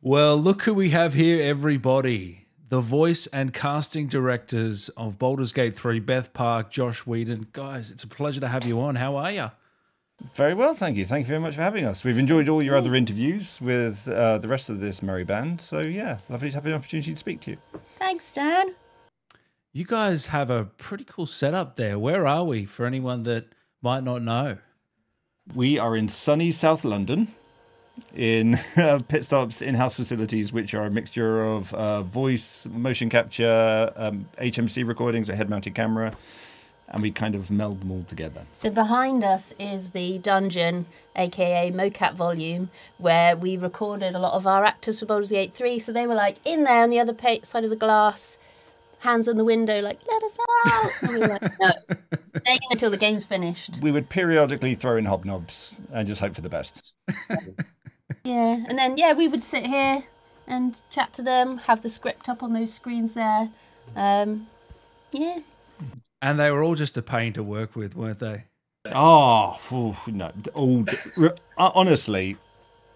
Well, look who we have here, everybody. The voice and casting directors of Baldur's Gate 3, Beth Park, Josh Weeden. Guys, it's a pleasure to have you on. How are you? Very well, thank you. Thank you very much for having us. We've enjoyed all your other interviews with uh, the rest of this merry band. So, yeah, lovely to have the opportunity to speak to you. Thanks, Dan. You guys have a pretty cool setup there. Where are we for anyone that might not know? We are in sunny South London in uh, Pitstop's in-house facilities, which are a mixture of uh, voice, motion capture, um, HMC recordings, a head-mounted camera, and we kind of meld them all together. So behind us is the dungeon, aka mocap volume, where we recorded a lot of our actors for Baldur's Gate 3. So they were like in there on the other side of the glass, hands on the window, like, let us out. And we were like, no, staying until the game's finished. We would periodically throw in hobnobs and just hope for the best. Yeah, and then yeah, we would sit here and chat to them, have the script up on those screens there. Um, yeah, And they were all just a pain to work with, weren't they? Oh, phew, no. All, honestly,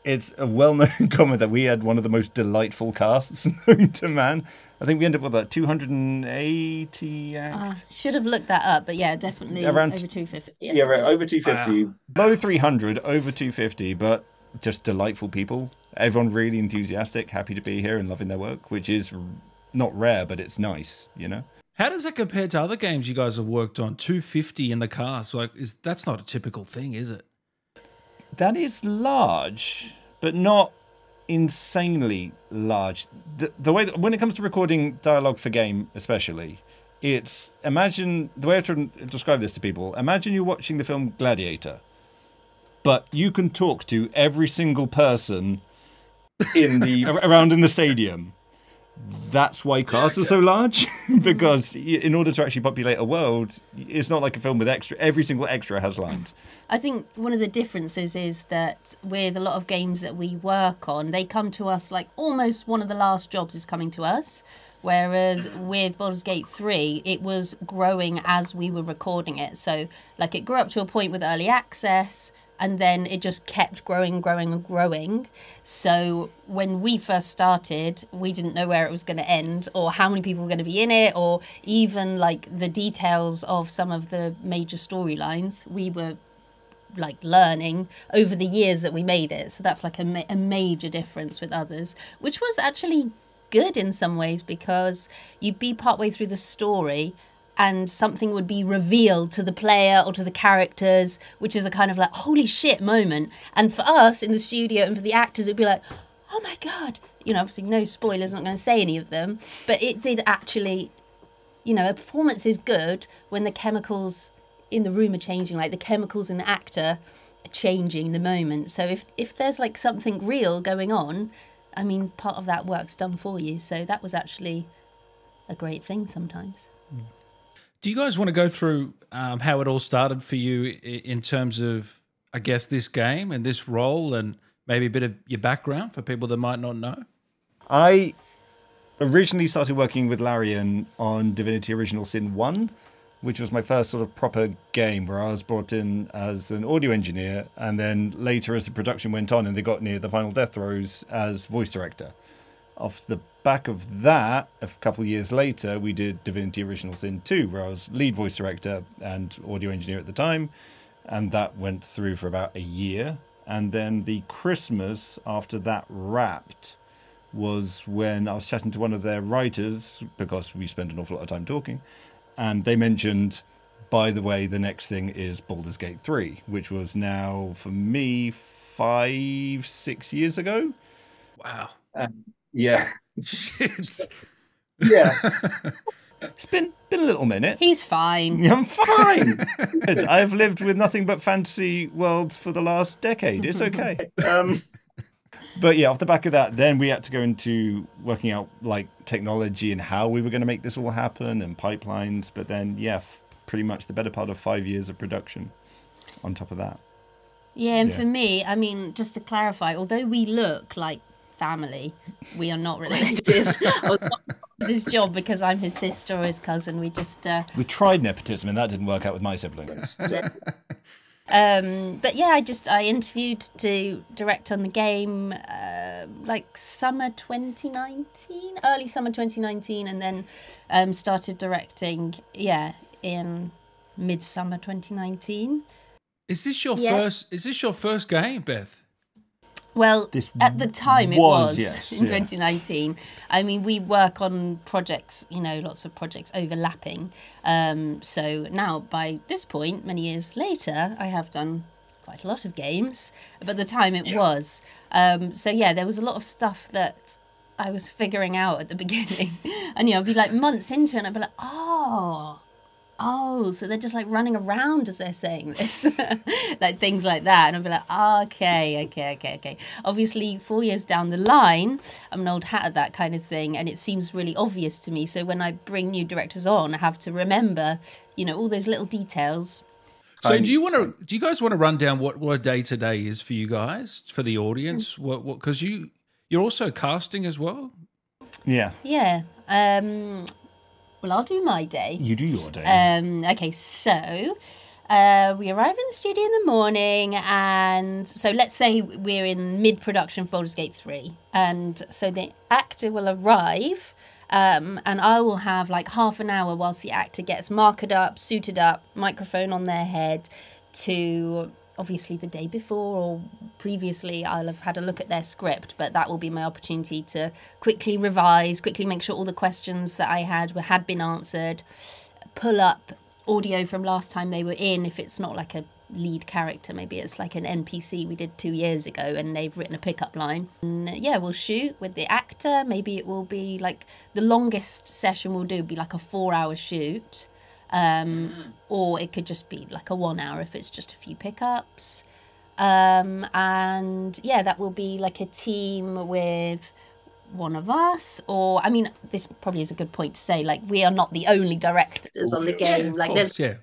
it's a well-known comment that we had one of the most delightful casts known to man. I think we ended up with about 280 acts. uh, should have looked that up, but yeah, definitely Around- over two fifty. yeah, right, over 250. Below 300, over 250, but just delightful people. Everyone really enthusiastic, happy to be here and loving their work, which is not rare, but it's nice, you know? How does that compare to other games you guys have worked on? 250 in the cast. Like, is that's not a typical thing, is it? That is large, but not insanely large. The, the way that, when it comes to recording dialogue for game, especially, it's imagine the way I try to describe this to people. Imagine you're watching the film Gladiator, but you can talk to every single person in the around in the stadium. That's why casts are so large mm-hmm. because in order to actually populate a world, it's not like a film with extra. Every single extra has lines. I think one of the differences is that with a lot of games that we work on, they come to us like almost one of the last jobs is coming to us. Whereas with Baldur's Gate 3, it was growing as we were recording it. So, like, it grew up to a point with early access, and then it just kept growing, growing, and growing. So, when we first started, we didn't know where it was going to end, or how many people were going to be in it, or even like the details of some of the major storylines. We were like learning over the years that we made it. So that's like a, ma- a major difference with others, which was actually good in some ways because you'd be partway through the story and something would be revealed to the player or to the characters, which is a kind of like, holy shit moment. And for us in the studio and for the actors, it'd be like, oh my God. You know, obviously, no spoilers, not going to say any of them, but it did actually you know, a performance is good when the chemicals in the room are changing, like the chemicals in the actor are changing the moment. So if if there's like something real going on, I mean, part of that work's done for you. So that was actually a great thing sometimes. Mm. Do you guys want to go through um, how it all started for you in terms of, I guess, this game and this role and maybe a bit of your background for people that might not know? I originally started working with Larian on Divinity Original Sin 1, which was my first sort of proper game where I was brought in as an audio engineer and then later as the production went on and they got near the final death throes as voice director. Off the back of that, a couple of years later, we did Divinity Original Sin 2, where I was lead voice director and audio engineer at the time. And that went through for about a year. And then the Christmas after that wrapped, was when I was chatting to one of their writers because we spend an awful lot of time talking, and they mentioned, by the way, the next thing is Baldur's Gate 3, which was now for me five, six years ago. Wow. Yeah. Shit. Yeah. It's been been a little minute. He's fine. I'm fine. I've lived with nothing but fantasy worlds for the last decade. It's okay. Um, But yeah, off the back of that, then we had to go into working out like technology and how we were going to make this all happen and pipelines. But then, yeah, f- pretty much the better part of five years of production on top of that. Yeah, and Yeah. for me, I mean, just to clarify, although we look like family, we are not related. I was not this job because I'm his sister or his cousin. We just uh, We tried nepotism and that didn't work out with my siblings. So, Um, but yeah, I just I interviewed to direct on the game. Uh, like summer 2019, early summer 2019, and then um, started directing, yeah, in midsummer 2019. Is this your Yeah. first? Is this your first game, Beth? Well, This at the time it was, was, yes, in yeah. 2019. I mean, we work on projects, you know, lots of projects overlapping. Um, so now, by this point, many years later, I have done quite a lot of games. But at the time, it was. Um, so yeah, there was a lot of stuff that I was figuring out at the beginning, and you know, I'd be like months into it, and I'd be like, oh. Oh, so they're just like running around as they're saying this, like things like that, and I'd be like, oh, okay, okay, okay, okay. Obviously, four years down the line, I'm an old hat at that kind of thing, and it seems really obvious to me. So when I bring new directors on, I have to remember, you know, all those little details. So do you want to? Do you guys want to run down what what a day to day is for you guys for the audience? What what? Because you you're also casting as well. Yeah, Yeah. Um, well, I'll do my day. you do your day. Um, okay, so uh, we arrive in the studio in the morning, and so let's say we're in mid production for Baldur's Gate 3. And so the actor will arrive, um, and I will have like half an hour whilst the actor gets marked up, suited up, microphone on their head to obviously the day before or previously I'll have had a look at their script, but that will be my opportunity to quickly revise, quickly make sure all the questions that I had were had been answered, pull up audio from last time they were in. If it's not like a lead character maybe it's like an npc we did two years ago and they've written a pickup line. And uh, yeah we'll shoot with the actor. Maybe it will be like the longest session we'll do will be like a four hour shoot um, or it could just be like a one hour if it's just a few pickups um, and yeah that will be like a team with one of us or i mean this probably is a good point to say like we are not the only directors on the game Of like there's course, yeah.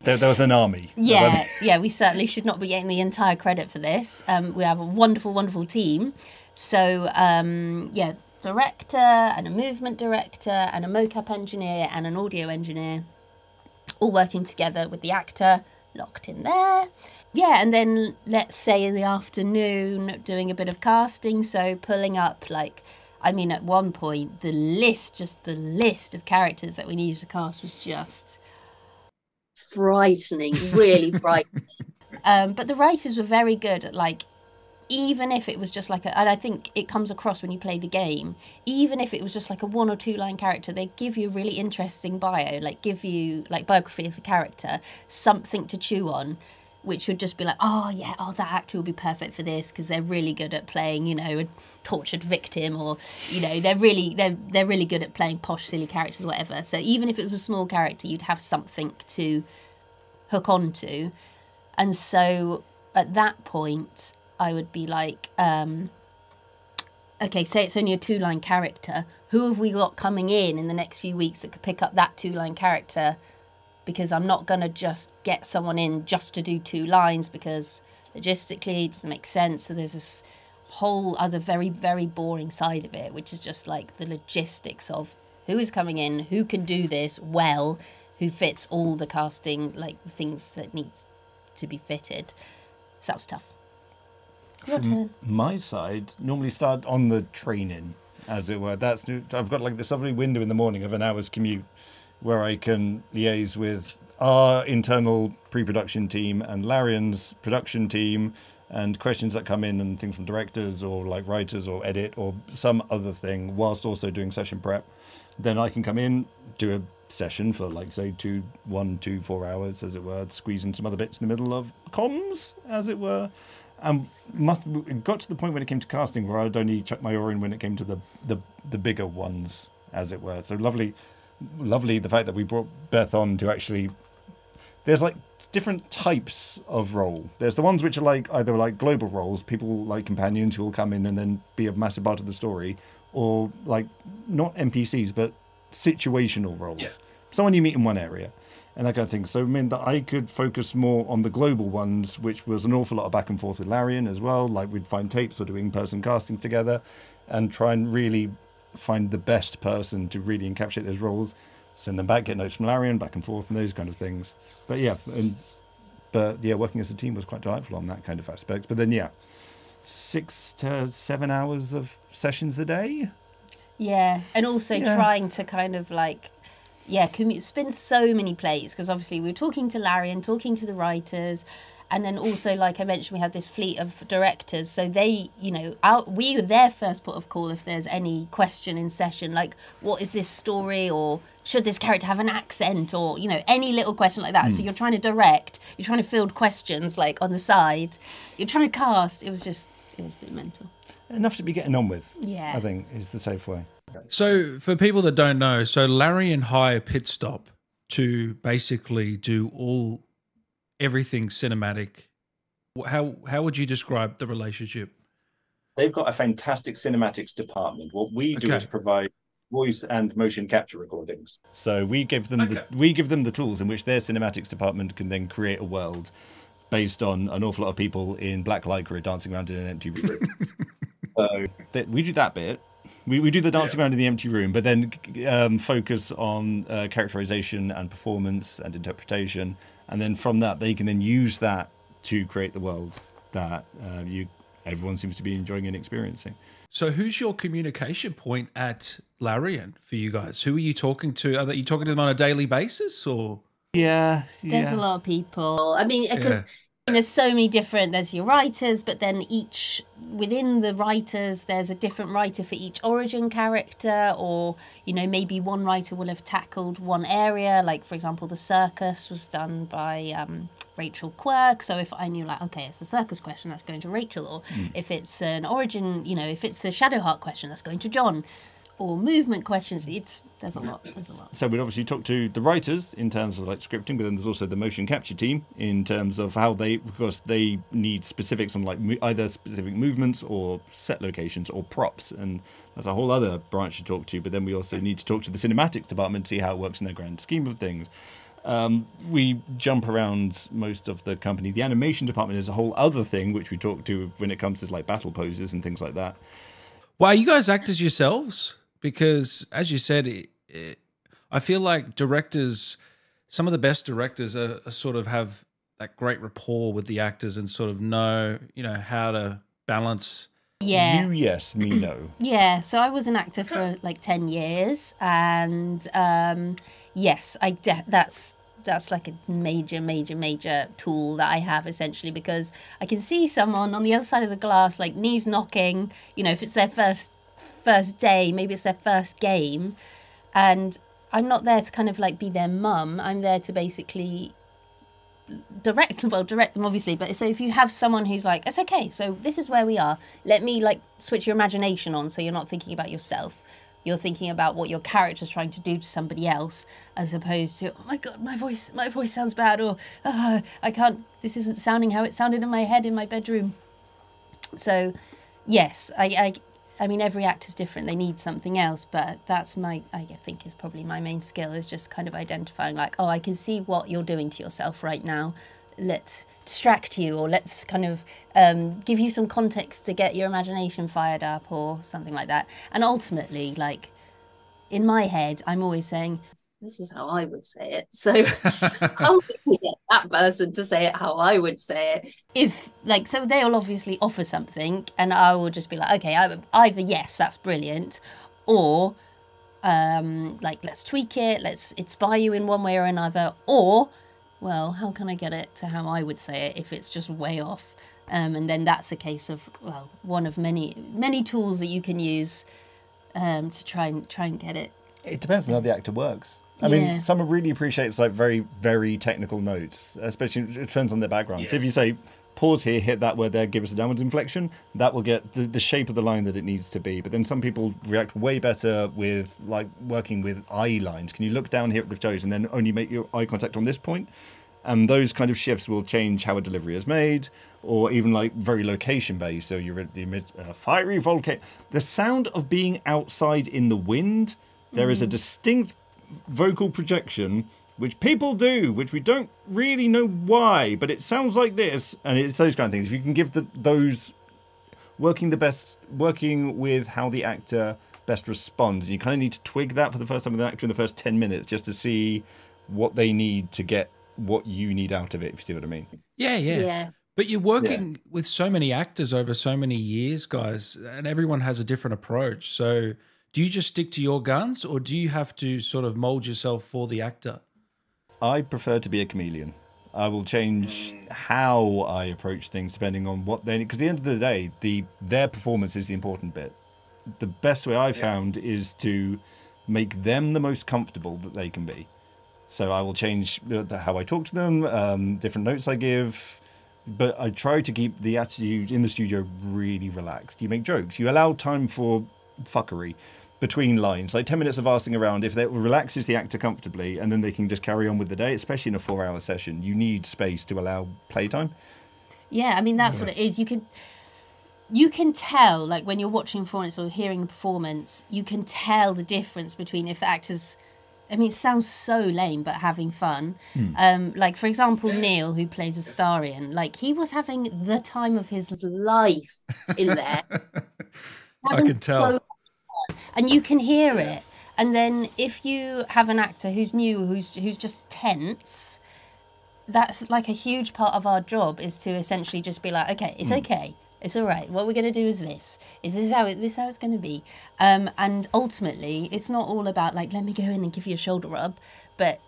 there, there was an army. yeah, yeah, we certainly should not be getting the entire credit for this. Um, we have a wonderful, wonderful team. So, um, yeah, director and a movement director and a mocap engineer and an audio engineer, all working together with the actor locked in there. Yeah, and then let's say in the afternoon doing a bit of casting, so pulling up like. I mean, at one point, the list, just the list of characters that we needed to cast was just frightening, really frightening. Um, but the writers were very good at like, even if it was just like a, and I think it comes across when you play the game, even if it was just like a one or two line character, they give you a really interesting bio, like give you like biography of the character, something to chew on. Which would just be like, oh yeah, oh that actor will be perfect for this because they're really good at playing, you know, a tortured victim, or you know, they're really they're they're really good at playing posh, silly characters, whatever. So even if it was a small character, you'd have something to hook onto. And so at that point, I would be like, um, okay, say it's only a two line character. Who have we got coming in in the next few weeks that could pick up that two line character? Because I'm not going to just get someone in just to do two lines because logistically it doesn't make sense. So there's this whole other very, very boring side of it, which is just like the logistics of who is coming in, who can do this well, who fits all the casting, like things that needs to be fitted. So that was tough. Your turn. my side normally start on the training, as it were. That's I've got like this lovely window in the morning of an hour's commute where I can liaise with our internal pre-production team and Larian's production team and questions that come in and things from directors or like writers or edit or some other thing whilst also doing session prep. Then I can come in, do a session for like say two, one, two, four hours, as it were, squeeze in some other bits in the middle of comms, as it were. And must it got to the point when it came to casting where I'd only chuck my oar in when it came to the the, the bigger ones, as it were. So lovely, lovely the fact that we brought Beth on to actually. There's like different types of role. There's the ones which are like either like global roles, people like companions who will come in and then be a massive part of the story, or like not NPCs but situational roles. Someone you meet in one area and that kind of thing. So it meant that I could focus more on the global ones, which was an awful lot of back and forth with Larian as well. Like we'd find tapes or doing person castings together and try and really find the best person to really encapsulate those roles, send them back, get notes from Larian, back and forth, and those kind of things. But yeah, and but yeah, working as a team was quite delightful on that kind of aspect. But then yeah, six to seven hours of sessions a day. Yeah, and also Yeah. trying to kind of like, yeah, commu- spin so many plates because obviously we were talking to Larian talking to the writers, and then also like I mentioned, we have this fleet of directors, so they, you know, our, we were their first port of call if there's any question in session, like what is this story or should this character have an accent or you know any little question like that. So hmm. you're trying to direct, you're trying to field questions like on the side, you're trying to cast. It was just, it was a bit mental. Enough to be getting on with. Yeah. I think is the safe way. So, for people that don't know, so Larian hire Pitstop to basically do all everything cinematic. How how would you describe the relationship? They've got a fantastic cinematics department. What we do Okay. is provide voice and motion capture recordings. So we give them Okay. the, we give them the tools in which their cinematics department can then create a world based on an awful lot of people in black lycra dancing around in an empty room. So that we do that bit. We, we do the dancing around in the empty room, but then um, focus on uh, characterization and performance and interpretation, and then from that they can then use that to create the world that uh, you everyone seems to be enjoying and experiencing. So, who's your communication point at Larian for you guys? Who are you talking to? Are you talking to them on a daily basis, or Yeah, There's a lot of people. I mean, because there's so many different. There's your writers, but then each within the writers, there's a different writer for each origin character, or you know, maybe one writer will have tackled one area. Like for example, the circus was done by um, Rachel Quirk. So if I knew like, okay, it's a circus question, that's going to Rachel, or if it's an origin, you know, if it's a Shadowheart question, that's going to John. Or movement questions. It's there's a lot. There's a lot. So we'd obviously talk to the writers in terms of like scripting, but then there's also the motion capture team in terms of how they, of course, they need specifics on like either specific movements or set locations or props, and that's a whole other branch to talk to. But then we also need to talk to the cinematics department to see how it works in their grand scheme of things. Um, we jump around most of the company. The animation department is a whole other thing, which we talk to when it comes to like battle poses and things like that. Well, are you guys actors yourselves? Because as you said, it, it, I feel like directors, some of the best directors are, are sort of have that great rapport with the actors and sort of know, you know, how to balance. Yeah. You yes, me no. Yeah, so I was an actor for like 10 years and um yes, I de- that's that's like a major major major tool that I have essentially because I can see someone on the other side of the glass like knees knocking, you know, if it's their first first day, maybe it's their first game and I'm not there to kind of like be their mum. I'm there to basically direct well direct them obviously but so if you have someone who's like it's okay so this is where we are. Let me like switch your imagination on so you're not thinking about yourself. You're thinking about what your character's trying to do to somebody else as opposed to oh my god my voice my voice sounds bad or "Ah, i can't this isn't sounding how it sounded in my head in my bedroom. So yes i i I mean, every actor's different. They need something else, but that's my, I think, is probably my main skill is just kind of identifying, like, oh, I can see what you're doing to yourself right now. Let's distract you, or let's kind of um, give you some context to get your imagination fired up, or something like that. And ultimately, like, in my head, I'm always saying, this is how I would say it. So how can we get that person to say it how I would say it? If like, so they'll obviously offer something, and I will just be like, okay, I, either yes, that's brilliant, or um, like let's tweak it, let's inspire you in one way or another, or well, how can I get it to how I would say it if it's just way off? Um, and then that's a case of well, one of many many tools that you can use um, to try and try and get it. It depends on how the actor works. I Yeah. mean, someone really appreciates like very, very technical notes, especially it depends on their background. So if you say pause here, hit that word there, give us a downwards inflection, that will get the, the shape of the line that it needs to be. But then some people react way better with like working with eye lines. Can you look down here at the toes and then only make your eye contact on this point? And those kind of shifts will change how a delivery is made, or even like very location based. So you're at the mid, a fiery volcano. The sound of being outside in the wind, there is a mm. distinct vocal projection which people do, which we don't really know why, but it sounds like this, and it's those kind of things. If you can give the, those working the best, working with how the actor best responds, you kind of need to twig that for the first time with an actor in the first ten minutes, just to see what they need to get what you need out of it. If you see what I mean. Yeah, yeah. yeah. But you're working with so many actors over so many years, guys, and everyone has a different approach. So, do you just stick to your guns, or do you have to sort of mold yourself for the actor? I prefer to be a chameleon. I will change how I approach things depending on what they need. Because at the end of the day, the their performance is the important bit. The best way I've found is to make them the most comfortable that they can be. So I will change the- the- how I talk to them, um, different notes I give, but I try to keep the attitude in the studio really relaxed. You make jokes, you allow time for fuckery between lines, like 10 minutes of asking around. If that relaxes the actor comfortably and then they can just carry on with the day, especially in a four hour session, you need space to allow playtime. Yeah, I mean that's what it is. You can you can tell like when you're watching performance or hearing a performance, you can tell the difference between if the actors I mean, it sounds so lame, but having fun. Um, like, for example, Neil, who plays Astarion, like, he was having the time of his life in there. I can tell. and you can hear it. And then if you have an actor who's new, who's who's just tense, that's like a huge part of our job is to essentially just be like, okay, it's okay, it's all right. What we're going to do is this. Is this how it, this how it's going to be? Um, and ultimately, it's not all about like let me go in and give you a shoulder rub, but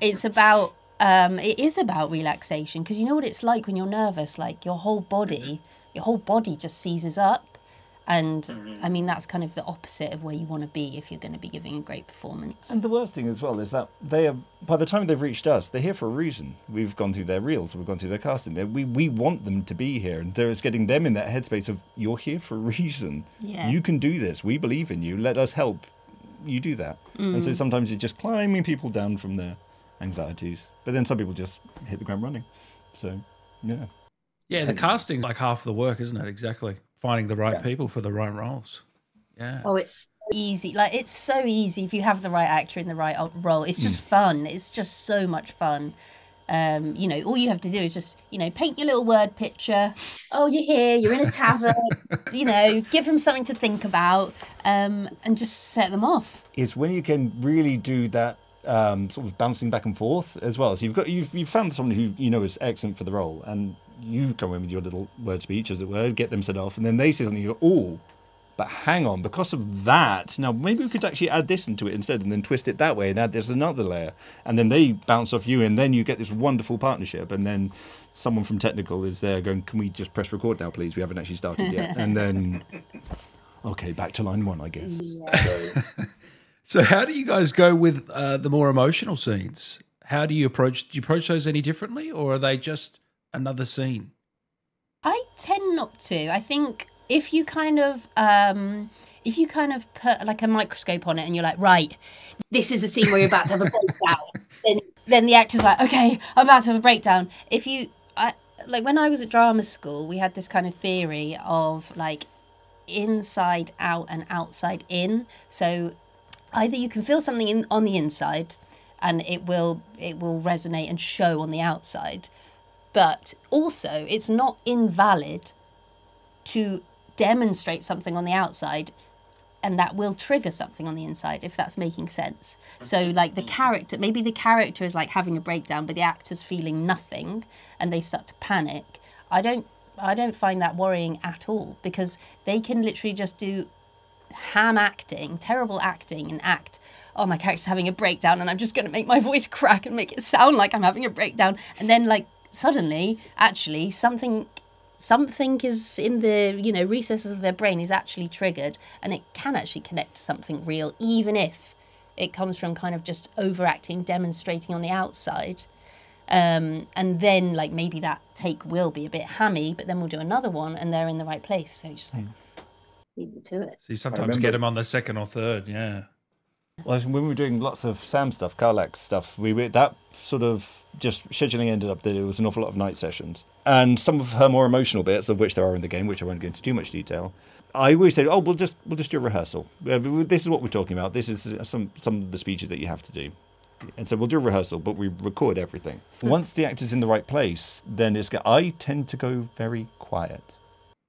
it's about um, it is about relaxation because you know what it's like when you're nervous. Like your whole body, your whole body just seizes up. And mm-hmm. I mean, that's kind of the opposite of where you want to be if you're going to be giving a great performance. And the worst thing as well is that they are, by the time they've reached us, they're here for a reason. We've gone through their reels, we've gone through their casting. They- We, we want them to be here. And there is getting them in that headspace of, you're here for a reason. Yeah. You can do this. We believe in you. Let us help you do that. And so mm. sometimes it's just climbing people down from their anxieties. But then some people just hit the ground running. So, yeah. Yeah, the casting's like half the work, isn't it? Exactly. Finding the right Yeah. people for the right roles. Yeah. Oh, it's easy. Like it's so easy if you have the right actor in the right role. It's just fun. It's just so much fun. Um, you know, all you have to do is just, you know, paint your little word picture. Oh, you're here. You're in a tavern. you know, give them something to think about, um, and just set them off. It's when you can really do that um, sort of bouncing back and forth as well. So you've got you've, you've found someone who you know is excellent for the role, and you come in with your little word speech, as it were, get them set off, and then they say something. You go, oh, but hang on, because of that, now maybe we could actually add this into it instead, and then twist it that way, and add this another layer, and then they bounce off you, and then you get this wonderful partnership, and then. Someone from technical is there going, Can we just press record now, please? We haven't actually started yet. And then, okay, back to line one, I guess. So, how do you guys go with uh, the more emotional scenes? How do you approach? Do you approach those any differently, or are they just another scene? I tend not to. I think if you kind of um if you kind of put like a microscope on it and you're like, right, this is a scene where you're about to have a breakdown, then then the actor's like, okay, I'm about to have a breakdown. If you I like when I was at drama school, we had this kind of theory of like inside out and outside in. So either you can feel something in, on the inside and it will it will resonate and show on the outside but also it's not invalid to demonstrate something on the outside and that will trigger something on the inside if that's making sense. So mm-hmm. like the mm-hmm. character maybe the character is like having a breakdown but the actor's feeling nothing and they start to panic. I don't i don't find that worrying at all because they can literally just do ham acting, terrible acting, and act, oh, my character's having a breakdown, and I'm just going to make my voice crack and make it sound like I'm having a breakdown. And then, like, suddenly, actually, something. Something is in the you know recesses of their brain is actually triggered, and it can actually connect to something real, even if it comes from kind of just overacting, demonstrating on the outside. Um, and then like maybe that take will be a bit hammy, but then we'll do another one, and they're in the right place. So you're just like leave them to it. So you sometimes get them on the second or third. Yeah. Well, when we were doing lots of Sam stuff, Karlach stuff, we were, that sort of just scheduling ended up that it was an awful lot of night sessions. And some of her more emotional bits, of which there are in the game, which I won't go into too much detail. I always said, "Oh, we'll just we'll just do a rehearsal. Uh, This is what we're talking about. This is some some of the speeches that you have to do." And so we'll do a rehearsal, but we record everything. Once the actor's in the right place, then it's. I tend to go very quiet.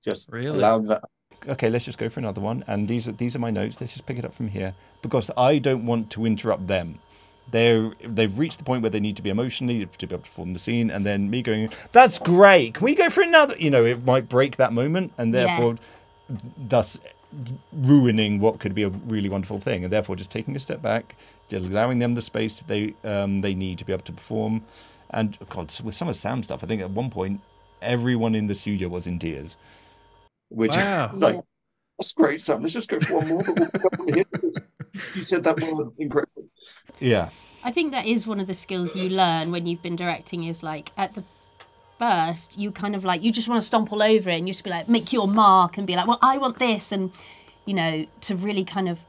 Just Really? allow that. Okay, let's just go for another one. And these are these are my notes. Let's just pick it up from here because I don't want to interrupt them. they're they've reached the point where they need to be emotionally to be able to perform the scene, and then me going, "That's great. Can we go for another?" You know, it might break that moment, and Yeah. therefore, thus ruining what could be a really wonderful thing, and therefore just taking a step back, allowing them the space they um, they need to be able to perform. And God, with some of Sam's stuff, I think at one point everyone in the studio was in tears. Which Wow. like, that's great, Sam. Let's just go for one more. We'll go from here. you said that word incredible. Yeah, I think that is one of the skills you learn when you've been directing is like at the first you kind of like you just want to stomp all over it and you just be like make your mark and be like well I want this and you know to really kind of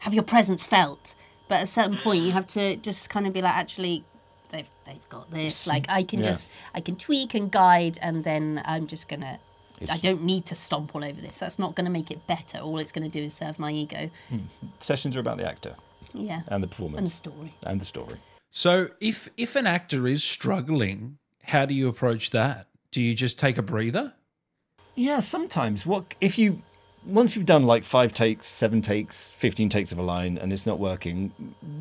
have your presence felt but at a certain point you have to just kind of be like actually they've they've got this like I can Yeah. just I can tweak and guide and then I'm just gonna I don't need to stomp all over this that's not gonna make it better all it's gonna do is serve my ego hmm. sessions are about the actor yeah and the performance. and the story and the story. So if if an actor is struggling, how do you approach that? Do you just take a breather? Yeah, sometimes. What if you once you've done like five takes, seven takes, fifteen takes of a line, and it's not working,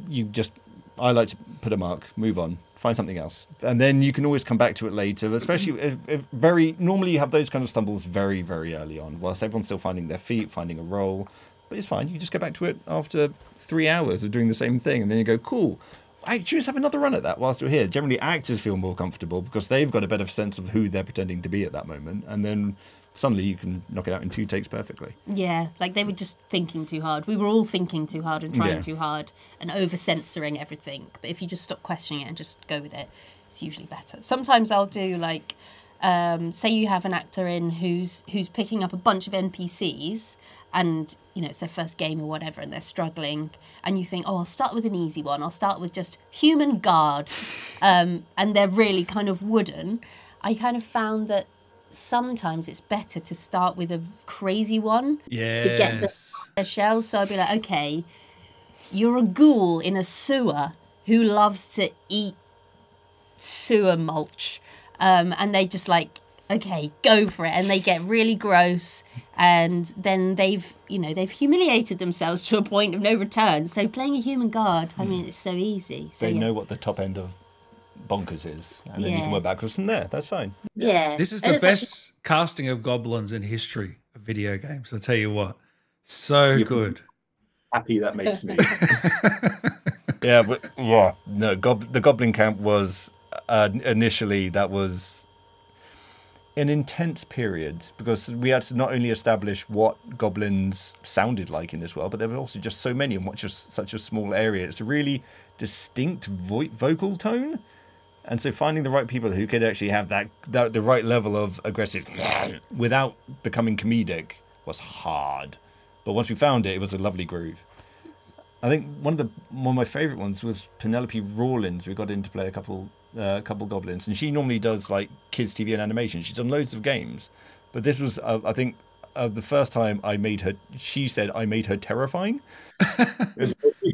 you just I like to put a mark, move on, find something else, and then you can always come back to it later. Especially if, if very normally you have those kind of stumbles very very early on, whilst everyone's still finding their feet, finding a role. But it's fine. You just get back to it after three hours of doing the same thing, and then you go, cool. I just have another run at that whilst we're here. Generally, actors feel more comfortable because they've got a better sense of who they're pretending to be at that moment, and then suddenly you can knock it out in two takes perfectly. Yeah, like they were just thinking too hard. We were all thinking too hard and trying Yeah. too hard and over censoring everything. But if you just stop questioning it and just go with it, it's usually better. Sometimes I'll do like, um, say you have an actor in who's who's picking up a bunch of NPCs and you know it's their first game or whatever and they're struggling and you think oh I'll start with an easy one I'll start with just human guard um, and they're really kind of wooden I kind of found that sometimes it's better to start with a crazy one Yes. to get the, the shell. So I'd be like, okay, you're a ghoul in a sewer who loves to eat sewer mulch. Um, and they just like, okay, go for it. And they get really gross. And then they've, you know, they've humiliated themselves to a point of no return. So playing a human guard, I mean, it's so easy. So They yeah. know what the top end of bonkers is, and then you can work backwards from there. That's fine. yeah. This is And the it's actually- best casting of goblins in history of video games. I tell you what, so You- good. Happy that makes me. Yeah, but yeah, no. Gob- the Goblin Camp was uh, initially that was an intense period because we had to not only establish what goblins sounded like in this world, but there were also just so many and what just such a small area. It's a really distinct vo- vocal tone, and so finding the right people who could actually have that, that the right level of aggressive without becoming comedic was hard. But once we found it, it was a lovely groove. I think one of the one of my favourite ones was Penelope Rawlins. We got in to play a couple uh, couple goblins, and she normally does like kids TV and animation. She's done loads of games, but this was uh, I think uh, the first time I made her. She said I made her terrifying.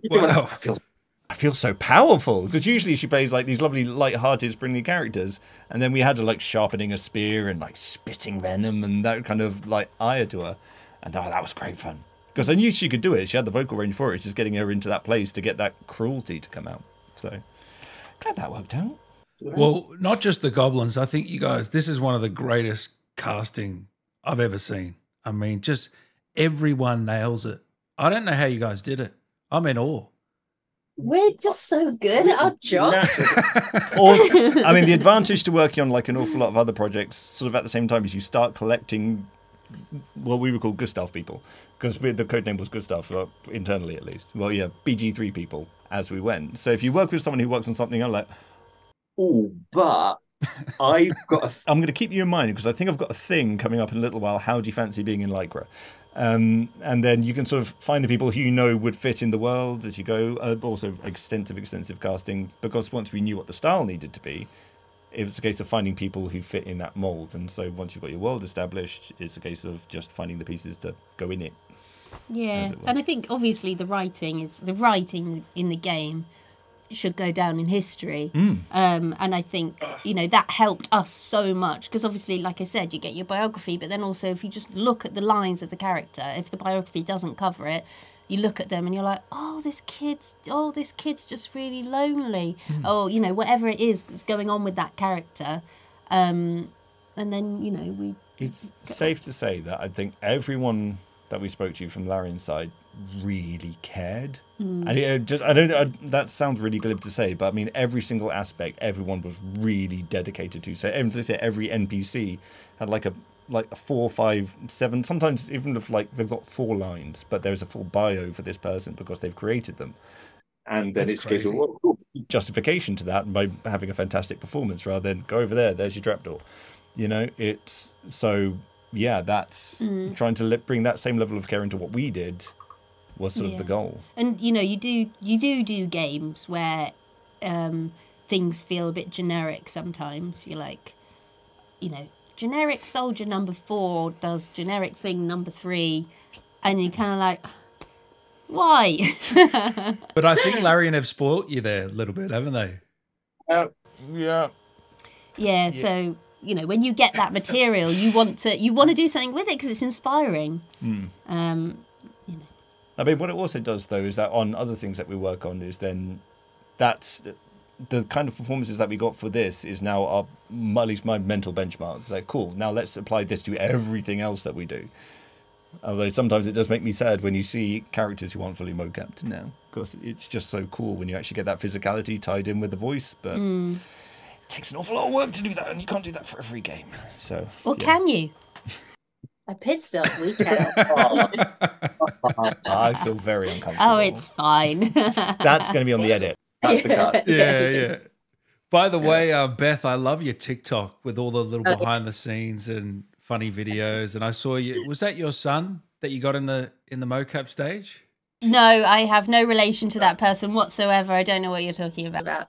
Wow. I feel so powerful because usually she plays like these lovely, light-hearted, springy characters, and then we had her like sharpening a spear and like spitting venom and that kind of like ire to her, and oh, that was great fun because I knew she could do it. She had the vocal range for it. It's just getting her into that place to get that cruelty to come out. So glad that worked out. Well, not just the goblins. I think you guys, this is one of the greatest casting I've ever seen. I mean, just everyone nails it. I don't know how you guys did it. I'm in awe. We're just so good at our job. Or, I mean, the advantage to working on like an awful lot of other projects, sort of at the same time, is you start collecting what we would call Gustav people, because the code name was Gustav uh, internally at least. Well, yeah, BG3 people as we went. So if you work with someone who works on something, I'm like, Oh, but I've got a I'm going to keep you in mind because I think I've got a thing coming up in a little while. How do you fancy being in Lycra? Um, and then you can sort of find the people who you know would fit in the world as you go. Uh, also, extensive, extensive casting because once we knew what the style needed to be, it was a case of finding people who fit in that mold. And so once you've got your world established, it's a case of just finding the pieces to go in it. Yeah, it and I think obviously the writing is the writing in the game should go down in history. Um, and I think you know that helped us so much because obviously, like I said, you get your biography, but then also if you just look at the lines of the character, if the biography doesn't cover it, you look at them and you're like, oh, this kid's, oh, this kid's just really lonely. Oh, you know, whatever it is that's going on with that character. Um, and then, you know, we, It's safe to say that I think everyone that we spoke to from Larian's side really cared. Hmm. And it uh, just, I don't, I, that sounds really glib to say, but I mean, every single aspect, everyone was really dedicated to. So, um, and every NPC had like a, like a four, five, seven, sometimes even if like they've got four lines, but there's a full bio for this person because they've created them. And then That's it's a case of, crazy. justification to that by having a fantastic performance rather than go over there there's your trapdoor you know it's so yeah that's hmm. trying to li- bring that same level of care into what we did was sort of the goal and you know, you do, you do do games where um, things feel a bit generic sometimes. You're like, you know, generic soldier number four does generic thing number three, and you're kind of like, why? But I think Larian have spoilt you there a little bit, haven't they? Uh, yeah yeah, so you know, when you get that material, you want to you want to do something with it because it's inspiring. Um, i mean what it also does though is that on other things that we work on is then that's the kind of performances that we got for this is now our at least my mental benchmark it's like cool now let's apply this to everything else that we do Although sometimes it does make me sad when you see characters who aren't fully mocapped mm. now, because it's just so cool when you actually get that physicality tied in with the voice. But mm. it takes an awful lot of work to do that, and you can't do that for every game. So, or yeah. can you? A pit stop, we can. I feel very uncomfortable. Oh, it's fine. that's going to be on the edit. That's the cut. yeah, yeah. By the way, uh, Beth, I love your TikTok with all the little Oh, behind the scenes and funny videos. And I saw you. Was that your son that you got in the in the mocap stage? No, I have no relation to that person whatsoever. I don't know what you're talking about. About.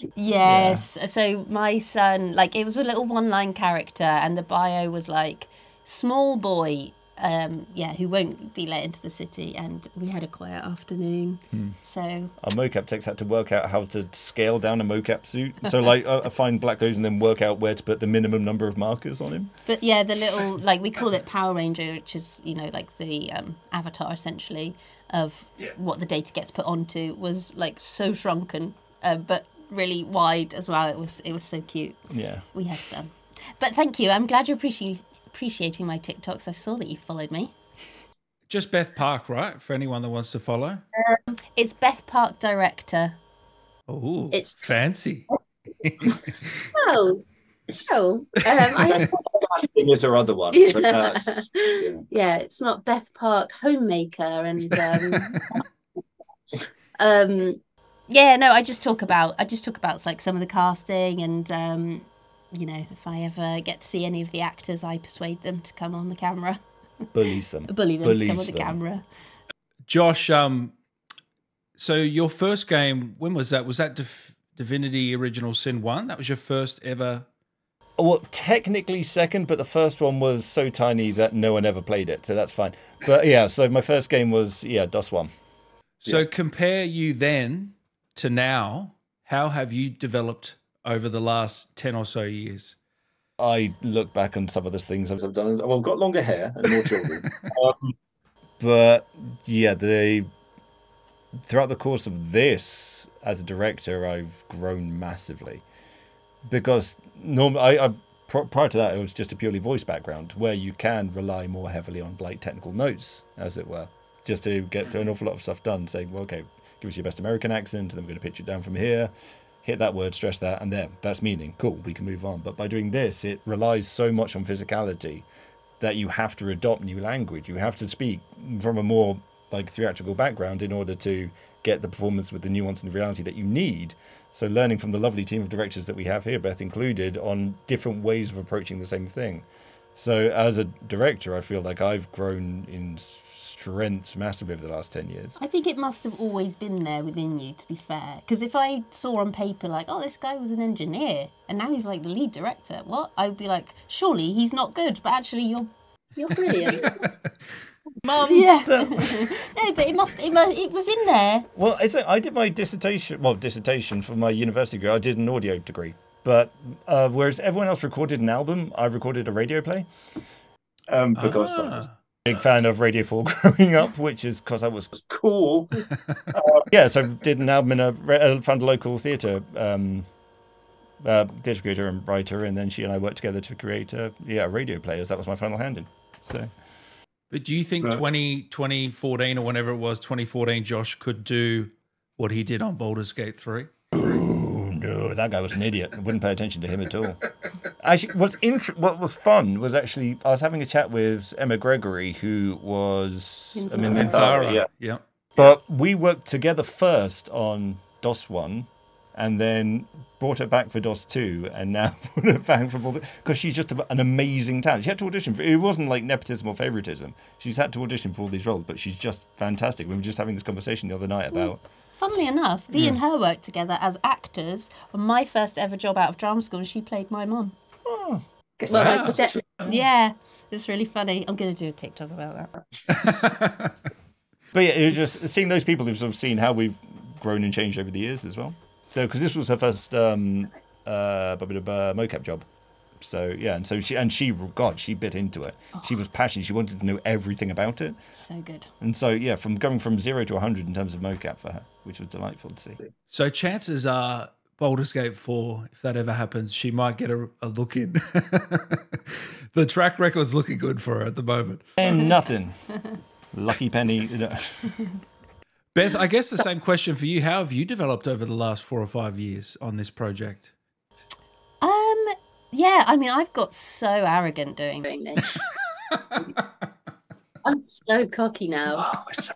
Yes. Yes. So my son, like, it was a little one-line character, and the bio was like, "Small boy, um, yeah, who won't be let into the city." And we had a quiet afternoon. So Our mocap techs had to work out how to scale down a mocap suit. So, like, uh, find black clothes and then work out where to put the minimum number of markers on him. But yeah, the little like we call it Power Ranger, which is you know like the um, avatar essentially of what the data gets put onto, was like so shrunken, uh, but really wide as well. It was it was so cute. Yeah. We had fun. But thank you. I'm glad you're appreci- appreciating my TikToks. I saw that you followed me. Just Beth Park, right? For anyone that wants to follow. It's Beth Park Director. Oh, It's- fancy. Oh. Oh. Um, I Thing is her other one. But that's, yeah. yeah. it's not Beth Park homemaker and um, um Yeah, no, I just talk about I just talk about like some of the casting and um, you know if I ever get to see any of the actors, I persuade them to come on the camera, Bullies them. bully them to come on the them. camera. Josh, um, so your first game, when was that? Was that Div- Divinity Original Sin 1? That was your first ever. Well, technically second, but the first one was so tiny that no one ever played it, so that's fine. But yeah, so my first game was yeah, DOS one. So compare you then to now. How have you developed over the last 10 or so years? I look back on some of the things I've done. Well, I've got longer hair and more children. um, but yeah, they throughout the course of this as a director, I've grown massively because norm I, I pr- prior to that it was just a purely voice background where you can rely more heavily on like technical notes, as it were, just to get through an awful lot of stuff done. Saying, well, okay, give us your best American accent, and then we're going to pitch it down from here. Hit that word, stress that, and there. That's meaning. Cool, we can move on. But by doing this, it relies so much on physicality that you have to adopt new language. You have to speak from a more like theatrical background in order to get the performance with the nuance and the reality that you need. So learning from the lovely team of directors that we have here, Beth included, on different ways of approaching the same thing. So as a director, I feel like I've grown in strength massively over the last 10 years. I think it must have always been there within you, to be fair. Because if I saw on paper, like, oh, this guy was an engineer and now he's like the lead director, what? I would be like, surely he's not good, but actually you're. you're brilliant. Mum! Yeah. no, but it must. It, mu- it was in there. Well, it's I did my dissertation, well, dissertation for my university degree. I did an audio degree. But uh, whereas everyone else recorded an album, I recorded a radio play. um, because Ah. Big fan of Radio 4 growing up, which is because I was It's cool. yeah, so I did an album in a uh, found a local theatre um, uh, theatre creator and writer, and then she and I worked together to create a yeah a radio players. That was my final hand in. So But do you think Right. 20, 2014 or whenever it was, 2014, Josh could do what he did on Baldur's Gate 3? oh no, that guy was an idiot. I wouldn't pay attention to him at all. Actually, what's int- what was fun was actually I was having a chat with Emma Gregory, who was I mean, Minthara. Minthara. Oh, yeah. yeah. But we worked together first on DOS 1 and then brought her back for DOS 2 and now put her back for Baldur because she's just an amazing talent. She had to audition for it wasn't like nepotism or favoritism. She's had to audition for all these roles, but she's just fantastic. We were just having this conversation the other night about Funnily enough, me and her worked together as actors on my first ever job out of drama school, and she played my mum. Well, Wow. my step Yeah, it's really funny. I'm going to do a TikTok about that. But yeah, it was just seeing those people who've sort of seen how we've grown and changed over the years as well. So because this was her first um, uh, mocap job. So yeah, and so she and she God, she bit into it. She was passionate. She wanted to know everything about it. So good. And so yeah, from going from zero to hundred in terms of mocap for her, which was delightful to see. So chances are Baldur's Gate 4, if that ever happens, she might get a, a look in. the track record's looking good for her at the moment. And nothing. Lucky penny. you know. Beth, I guess the same question for you. How have you developed over the last four or five years on this project? Um, yeah, I mean, I've got so arrogant doing doing this. I'm so cocky now. Oh, so-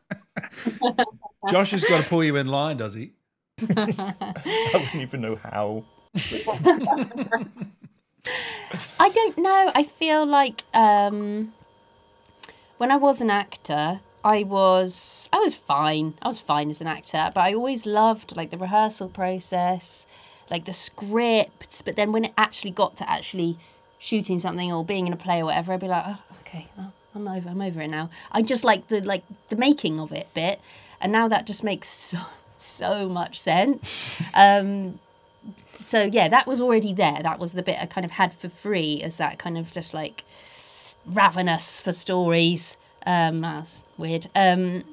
Josh has got to pull you in line, does he? I wouldn't even know how. I don't know. I feel like um, when I was an actor, I was I was fine. I was fine as an actor, but I always loved like the rehearsal process, like the scripts. But then when it actually got to actually shooting something or being in a play or whatever, I'd be like, oh, okay, well, I'm over. I'm over it now. I just like the like the making of it bit, and now that just makes so so much sense. Um, so yeah, that was already there. That was the bit I kind of had for free as that kind of just like ravenous for stories. Um, that's weird. Um,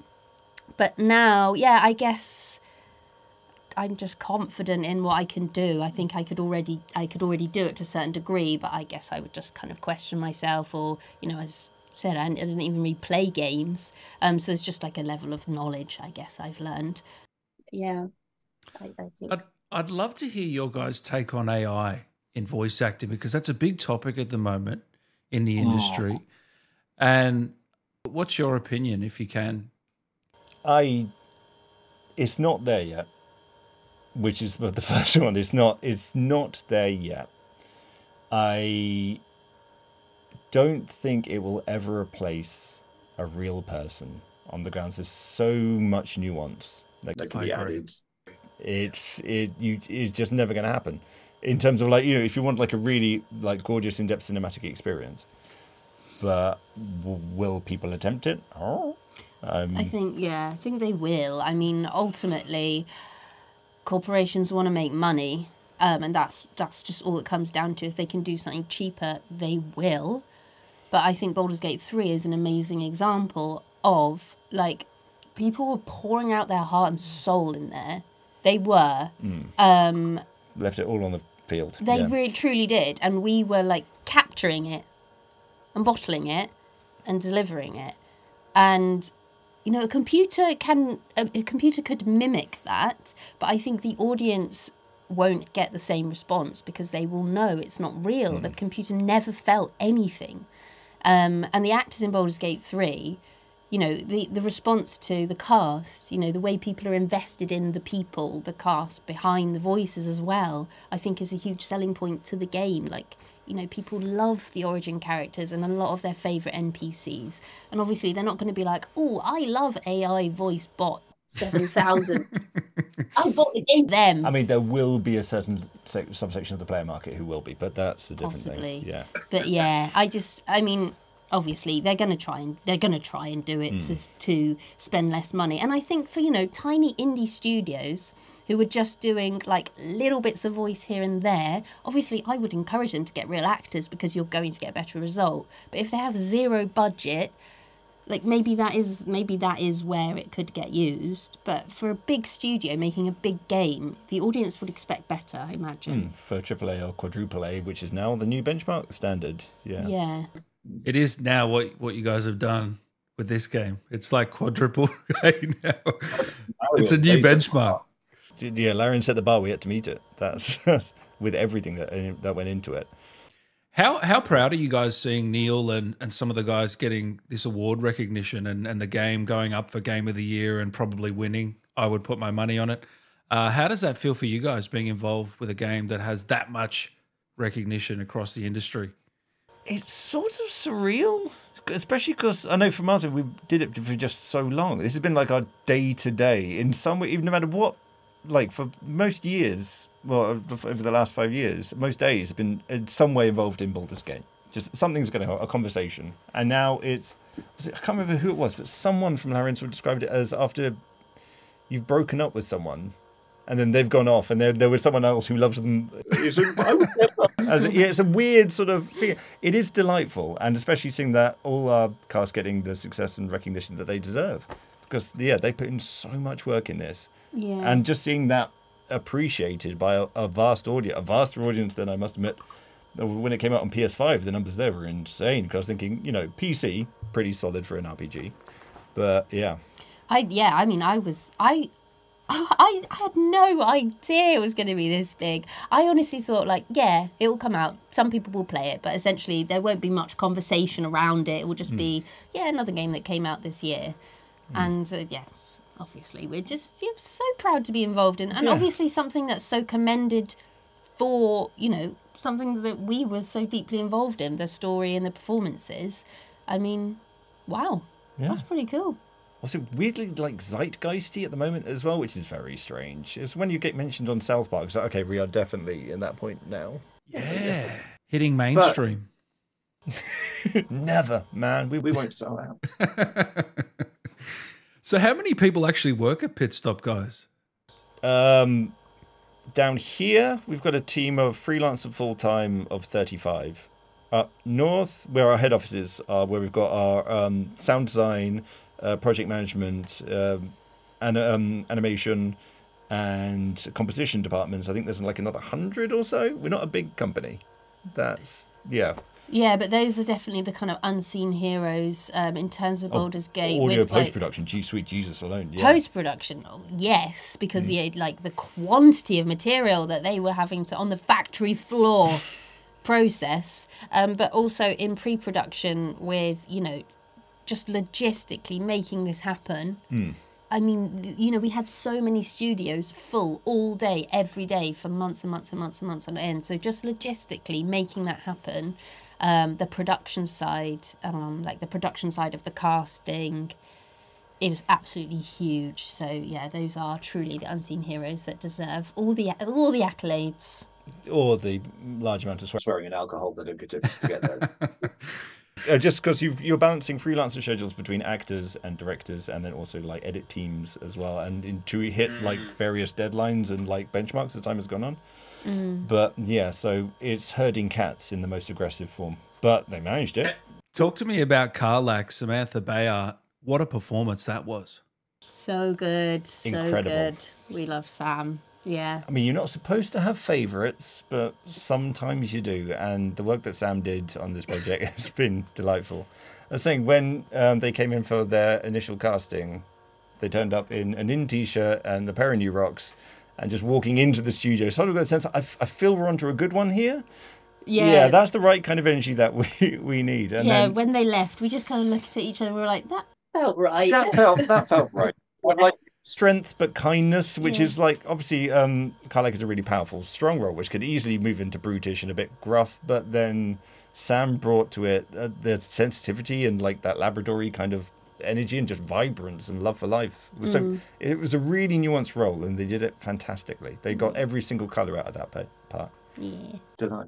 but now, yeah, I guess I'm just confident in what I can do. I think I could already, I could already do it to a certain degree, but I guess I would just kind of question myself, or you know, as I said, I didn't even really play games. Um, so there's just like a level of knowledge, I guess I've learned. Yeah. I, I think I'd, I'd love to hear your guys' take on AI in voice acting because that's a big topic at the moment in the industry. And what's your opinion, if you can? I it's not there yet. Which is the first one. It's not it's not there yet. I don't think it will ever replace a real person on the grounds. There's so much nuance. Like That can be added. it's it you it's just never going to happen in terms of like you know if you want like a really like gorgeous in-depth cinematic experience but w- will people attempt it oh um, I think, yeah, I think they will. I mean, ultimately, corporations want to make money, um, and that's that's just all it comes down to. If they can do something cheaper, they will. But I think Baldur's Gate Three is an amazing example of like people were pouring out their heart and soul in there. They were. Um, left it all on the field they yeah. really truly did, and we were like capturing it and bottling it and delivering it. And you know, a computer can a, a computer could mimic that, but I think the audience won't get the same response because they will know it's not real. The computer never felt anything. Um, and the actors in Baldur's Gate 3, you know, the, the response to the cast, you know, the way people are invested in the people, the cast behind the voices as well, I think is a huge selling point to the game. Like, you know, people love the origin characters and a lot of their favourite NPCs. And obviously, they're not going to be like, oh, I love AI voice bot. 7,000. I bought the game. Them. i mean there will be a certain sec- subsection of the player market who will be but that's a different Possibly. thing yeah but yeah, I just, I mean, obviously they're gonna try and they're gonna try and do it to to spend less money. And I think for you know tiny indie studios who are just doing like little bits of voice here and there, obviously I would encourage them to get real actors because you're going to get a better result. But if they have zero budget. like maybe that is maybe that is where it could get used. But for a big studio making a big game, the audience would expect better, I imagine. Mm, for AAA or quadruple A, which is now the new benchmark standard. Yeah. Yeah. It is now what what you guys have done with this game. It's like quadruple A now. It's a new benchmark. Yeah, Larian set the bar. We had to meet it. That's with everything that uh, that went into it. How how proud are you guys seeing Neil and, and some of the guys getting this award recognition and, and the game going up for game of the year and probably winning? I would put my money on it. Uh, how does that feel for you guys being involved with a game that has that much recognition across the industry? It's sort of surreal, especially because I know for Martin we did it for just so long. This has been like our day to day in some way, even no matter what. Like for most years, well, over the last five years, most days have been in some way involved in Baldur's Gate. Just something's going to a conversation, and now it's it, I can't remember who it was, but someone from of described it as after you've broken up with someone, and then they've gone off, and there there was someone else who loves them. It's a, I would never, As, yeah, it's a weird sort of thing. It is delightful, and especially seeing that all our cast getting the success and recognition that they deserve, because yeah, they put in so much work in this, Yeah. and just seeing that appreciated by a, a vast audience, a vaster audience than I must admit. Uh, when it came out on PS5, the numbers there were insane. Because I was thinking, you know, PC pretty solid for an RPG, but yeah, I yeah, I mean, I was I. I, I had no idea it was going to be this big. I honestly thought, like, yeah, it will come out. Some people will play it, but essentially there won't be much conversation around it. It will just be, yeah, another game that came out this year. And uh, yes, obviously, we're just yeah, so proud to be involved in, and Yeah. obviously something that's so commended for you know something that we were so deeply involved in the story and the performances. I mean, wow, yeah. that's pretty cool. Also, weirdly like zeitgeisty at the moment as well, which is very strange. It's when you get mentioned on South Park, it's like, okay, we are definitely in that point now. Yeah. Hitting mainstream. Never, man. We, we won't sell out. so how many people actually work at Pitstop, guys? Um, down here, we've got a team of freelance and full time of 35. Up north, where our head offices are, where we've got our um, sound design, uh, project management, um, and um, animation, and composition departments. I think there's like another hundred or so. We're not a big company. That's yeah. Yeah, but those are definitely the kind of unseen heroes um, in terms of Baldur's Gate. Audio post production, G Sweet Jesus alone. Yeah. Post production, oh, yes, because the like the quantity of material that they were having to on the factory floor process, um, but also in pre production with you know just logistically making this happen. I mean, you know, we had so many studios full all day, every day for months and months and months and months on end. So just logistically making that happen, um, the production side, um, like the production side of the casting, it was absolutely huge. So yeah, those are truly the unseen heroes that deserve all the all the accolades. Or the large amount of. Swearing and alcohol that are good to, to get there. Uh, just because you're balancing freelancer schedules between actors and directors, and then also like edit teams as well, and in, to hit like various deadlines and like benchmarks as time has gone on. But yeah, so it's herding cats in the most aggressive form, but they managed it. Talk to me about Karlach, Samantha Béart. What a performance that was. So good, so Incredible. good. We love Sam. Yeah. I mean, you're not supposed to have favorites, but sometimes you do. And the work that Sam did on this project has been delightful. I was saying when um, they came in for their initial casting, they turned up in an in t-shirt and a pair of new rocks, and just walking into the studio. Sort of got a sense. I, f- I feel we're onto a good one here. Yeah. that's the right kind of energy that we we need. And yeah, then, when they left, we just kind of looked at each other and we were like, that Felt right. that felt that felt right. I'd like strength but kindness, which Yeah. is like obviously um Karlach is a really powerful strong role, which could easily move into brutish and a bit gruff, but then Sam brought to it uh, the sensitivity and like that laboratory kind of energy and just vibrance and love for life. It was so it was a really nuanced role and they did it fantastically. They got every single color out of that part. yeah.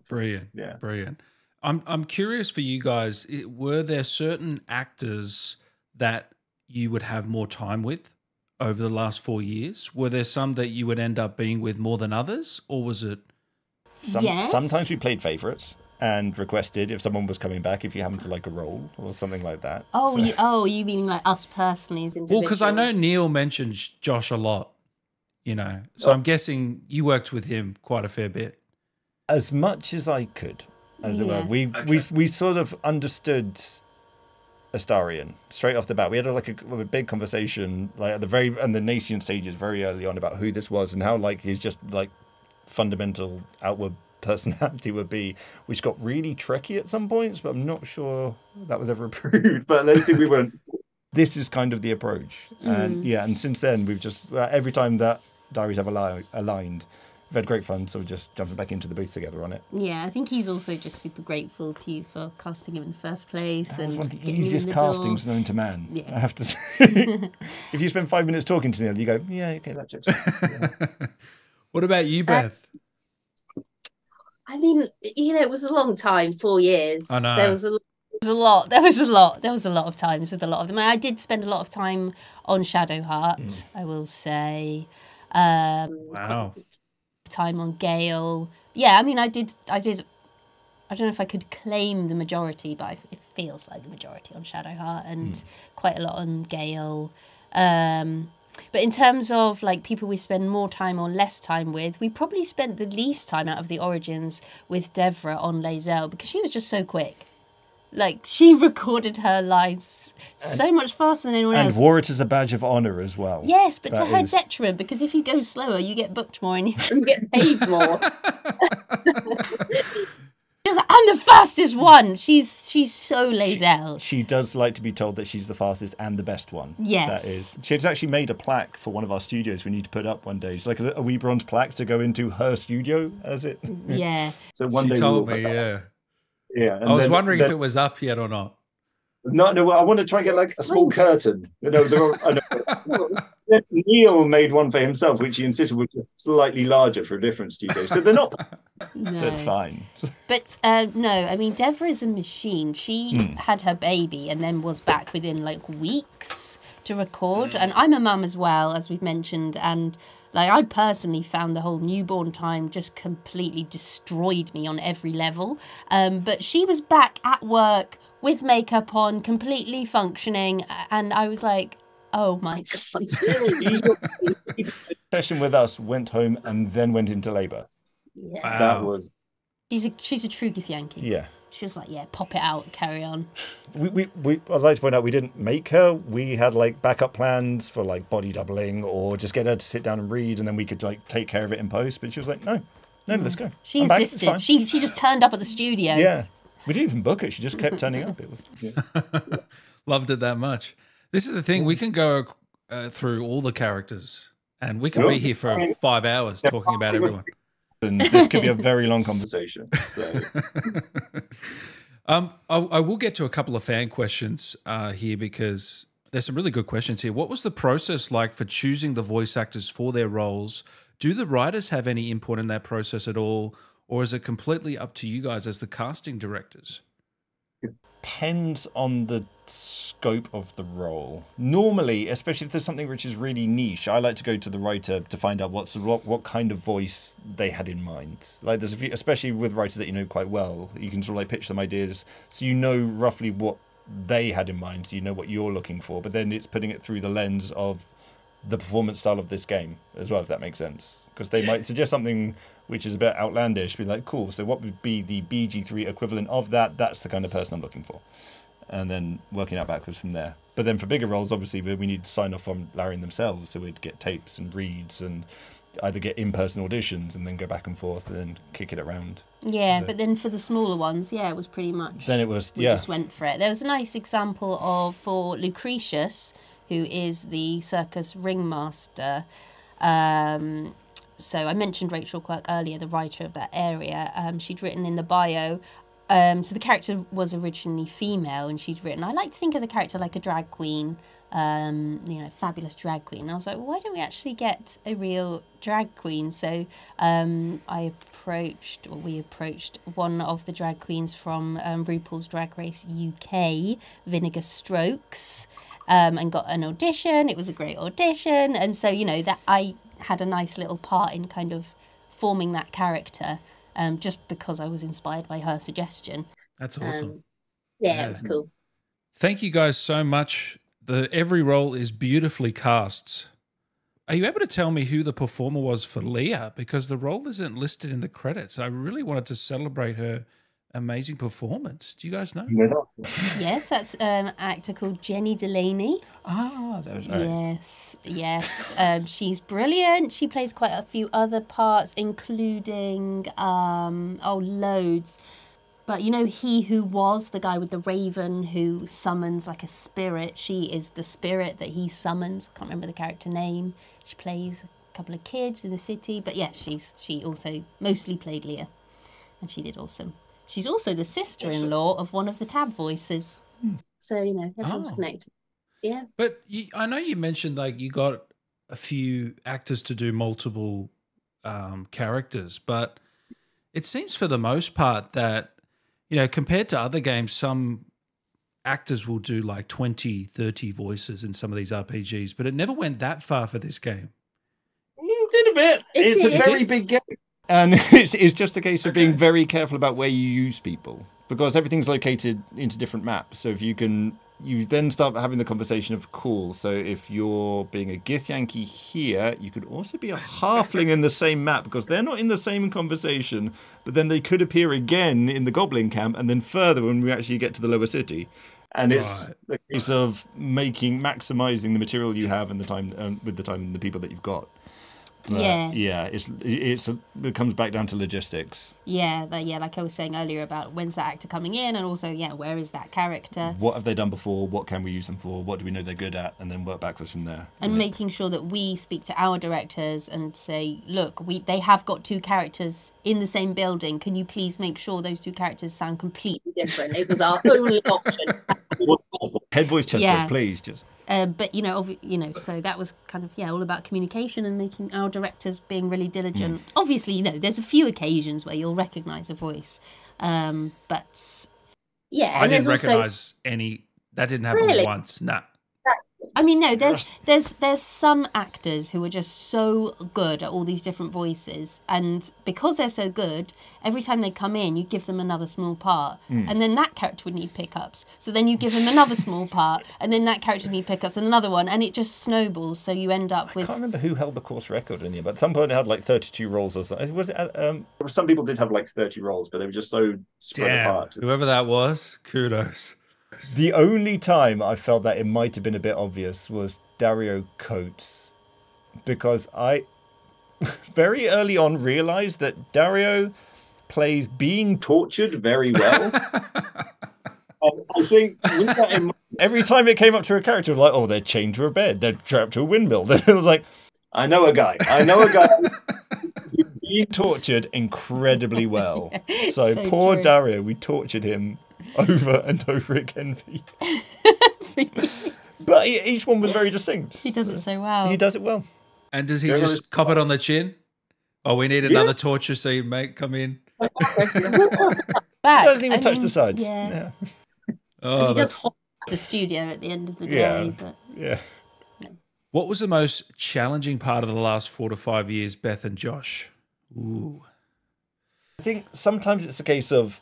Brilliant. Yeah. Brilliant. I'm I'm curious for you guys. Were there certain actors that you would have more time with over the last four years? Were there some that you would end up being with more than others, or was it? Some, Yes. Sometimes we played favorites, and requested if someone was coming back if you happened to like a role or something like that. Oh, So- you, oh, you mean like us personally as individuals? Well, because I know Neil mentions Josh a lot, you know, so oh. I'm guessing you worked with him quite a fair bit. as much as I could, as it were. Yeah. We we we sort of understood Astarion straight off the bat. We had a, like a, a big conversation, like at the very and the nascent stages, very early on, about who this was and how like his just like fundamental outward personality would be, which got really tricky at some points. But I'm not sure that was ever approved. But I think we weren't. This is kind of the approach, and yeah, and since then we've just uh, every time that diaries have ali- aligned. We've had great fun, so we're just jumping back into the booth together on it. Yeah, I think he's also just super grateful to you for casting him in the first place That and one of the getting him in easiest the door. known to man. Yeah. I have to say. if you spend five minutes talking to Neil, you go, yeah, okay, that checks. out." What about you, Beth? I mean, you know, it was a long time, four years. I know. There was a There was a lot. There was a lot. There was a lot of times with a lot of them. I did spend a lot of time on Shadowheart. Mm. I will say, um, wow. Time on Gale. Yeah, I mean, I did. I did. I don't know if I could claim the majority, but I, it feels like the majority on Shadowheart and quite a lot on Gale. Um, but in terms of like people we spend more time or less time with, we probably spent the least time out of the origins with Devra on Lae'zel because she was just so quick. Like she recorded her lines so much faster than anyone and else. And wore it as a badge of honor as well. Yes, but to her is- detriment because if you go slower, you get booked more and you you get paid more. She's like, I'm the fastest one. She's she's so Lae'zel. She does like to be told that she's the fastest and the best one. Yes. That is. She's actually made a plaque for one of our studios we need to put up one day. It's like a, a wee bronze plaque to go into her studio, as it. Yeah. So one She day told we'll- me, yeah. Yeah. and I was then- wondering if it was up yet or not. No, no. I want to try and get like a small curtain. You know, there are, I know. Neil made one for himself, which he insisted was slightly larger for a different studio. So they're not. No. So it's fine. But uh, no, I mean Devra is a machine. She Hmm. had her baby and then was back within like weeks to record. And I'm a mum as well, as we've mentioned, and like I personally found the whole newborn time just completely destroyed me on every level. Um, but she was back at work with makeup on, completely functioning, and I was like, oh my god. Session with us, went home, and then went into labour. Yeah. That Wow. was. She's a she's a true Githyanki. Yeah. She was like, yeah, pop it out, carry on. We, we, we, I'd like to point out we didn't make her. We had like backup plans for like body doubling or just get her to sit down and read and then we could like take care of it in post. But she was like, no, no, let's go. She I'm insisted. fine." She she just turned up at the studio. yeah. We didn't even book it. She just kept turning up. It was Loved it that much. This is the thing. We can go uh, through all the characters and we can be here for five hours talking about everyone. And this could be a very long conversation. So Um, I, I will get to a couple of fan questions uh, here because there's some really good questions here. What was the process like for choosing the voice actors for their roles? Do the writers have any input in that process at all, or is it completely up to you guys as the casting directors? Depends on the scope of the role. Normally, especially if there's something which is really niche, I like to go to the writer to find out what's what, what kind of voice they had in mind. Like there's a few, especially with writers that you know quite well, you can sort of like pitch them ideas, so you know roughly what they had in mind, so you know what you're looking for. But then it's putting it through the lens of the performance style of this game as well, if that makes sense. Because they might suggest something which is a bit outlandish, be like, cool, so what would be the BG3 equivalent of that? That's the kind of person I'm looking for. And then working out backwards from there. But then for bigger roles, obviously, we we need to sign off from Larian themselves. So we'd get tapes and reads and either get in person auditions and then go back and forth and then kick it around. Yeah, So- but then for the smaller ones, yeah, it was pretty much. Then it was, we yeah. just went for it. There was a nice example of for Lucretius, who is the circus ringmaster. Um, so I mentioned Rachel Quirk earlier, the writer of that area. Um, she'd written in the bio. Um, so the character was originally female, and she'd written. I like to think of the character like a drag queen, um, you know, fabulous drag queen. And I was like, why don't we actually get a real drag queen? So um, I approached, or we approached one of the drag queens from um, RuPaul's Drag Race UK, Vinegar Strokes, um, and got an audition. It was a great audition, and so you know that I had a nice little part in kind of forming that character. um, just because I was inspired by her suggestion. That's awesome. Um, yeah, Yeah. it was cool. Thank you guys so much. The every role is beautifully cast. Are you able to tell me who the performer was for Leah? Because the role isn't listed in the credits. I really wanted to celebrate her amazing performance. Do you guys know? Yes, that's um, an actor called Jenny Delaney. Ah, that was right. Yes, yes. Um, she's brilliant. She plays quite a few other parts, including um, oh, loads. But you know, he who was the guy with the raven who summons like a spirit. She is the spirit that he summons. I can't remember the character name. She plays a couple of kids in the city. But yeah, she's she also mostly played Leah, and she did awesome. She's also the sister-in-law of one of the tab voices. So you know, everyone's Oh. connected. Yeah. But you, I know you mentioned like you got a few actors to do multiple um, characters, but it seems for the most part that, you know, compared to other games, some actors will do like 20, 30 voices in some of these RPGs, but it never went that far for this game. Mm, did a bit. It it's a did. very big game. And it's, it's just a case of being very careful about where you use people because everything's located into different maps. So if you can, you then start having the conversation of cool. So if you're being a Githyanki here, you could also be a halfling in the same map because they're not in the same conversation, but then they could appear again in the Goblin camp and then further when we actually get to the lower city. And it's Right. a case of making maximizing the material you have and the time um, with the time and the people that you've got. But, Yeah. yeah. It's it's it comes back down to logistics. Yeah, the, yeah, like I was saying earlier about when's that actor coming in, and also yeah, where is that character, What have they done before? What can we use them for? What do we know they're good at? And then work backwards from there. and making sure that we speak to our directors and say, look, we they have got two characters in the same building. Can you please make sure those two characters sound completely Different. It was our only option. Head voice, chest Yeah. voice, please. Just Uh, but you know, obvi- you know, so that was kind of yeah, all about communication and making our directors being really diligent. Obviously, you know, there's a few occasions where you'll recognise a voice, um, but Yeah. I didn't there's also- recognize any. That didn't happen Really? once. Nah. I mean, no, there's there's there's some actors who are just so good at all these different voices, and because they're so good, every time they come in, you give them another small part, and then that character would need pickups. So then you give them another small part, and then that character would need pickups, and another one, and it just snowballs. So you end up I with I can't remember who held the course record in the end, but at some point it had like 32 roles or something. Was it? uh, Um, Some people did have like 30 roles, but they were just so spread Damn. apart. Whoever that was, kudos. The only time I felt that it might have been a bit obvious was Dario Coates, because I very early on realized that Dario plays being Tortured very well. I think with that in mind, every time it came up to a character, like, oh, they're chained to a bed, they're trapped to a windmill. Then it was like I know a guy. I know a guy. being tortured incredibly well. So, So poor true. Dario, we tortured him over and over again. but e- each one was very distinct. he does it so well. He does it well. And does he There just was- cop it on the chin? Oh, we need another torture scene, mate. Come in. Back. He doesn't even I touch mean, the sides. Yeah, Yeah. Oh, he does that's- hop the studio at the end of the Yeah. day, but yeah. what was the most challenging part of the last four to five years, Beth and Josh? Ooh. I think sometimes it's a case of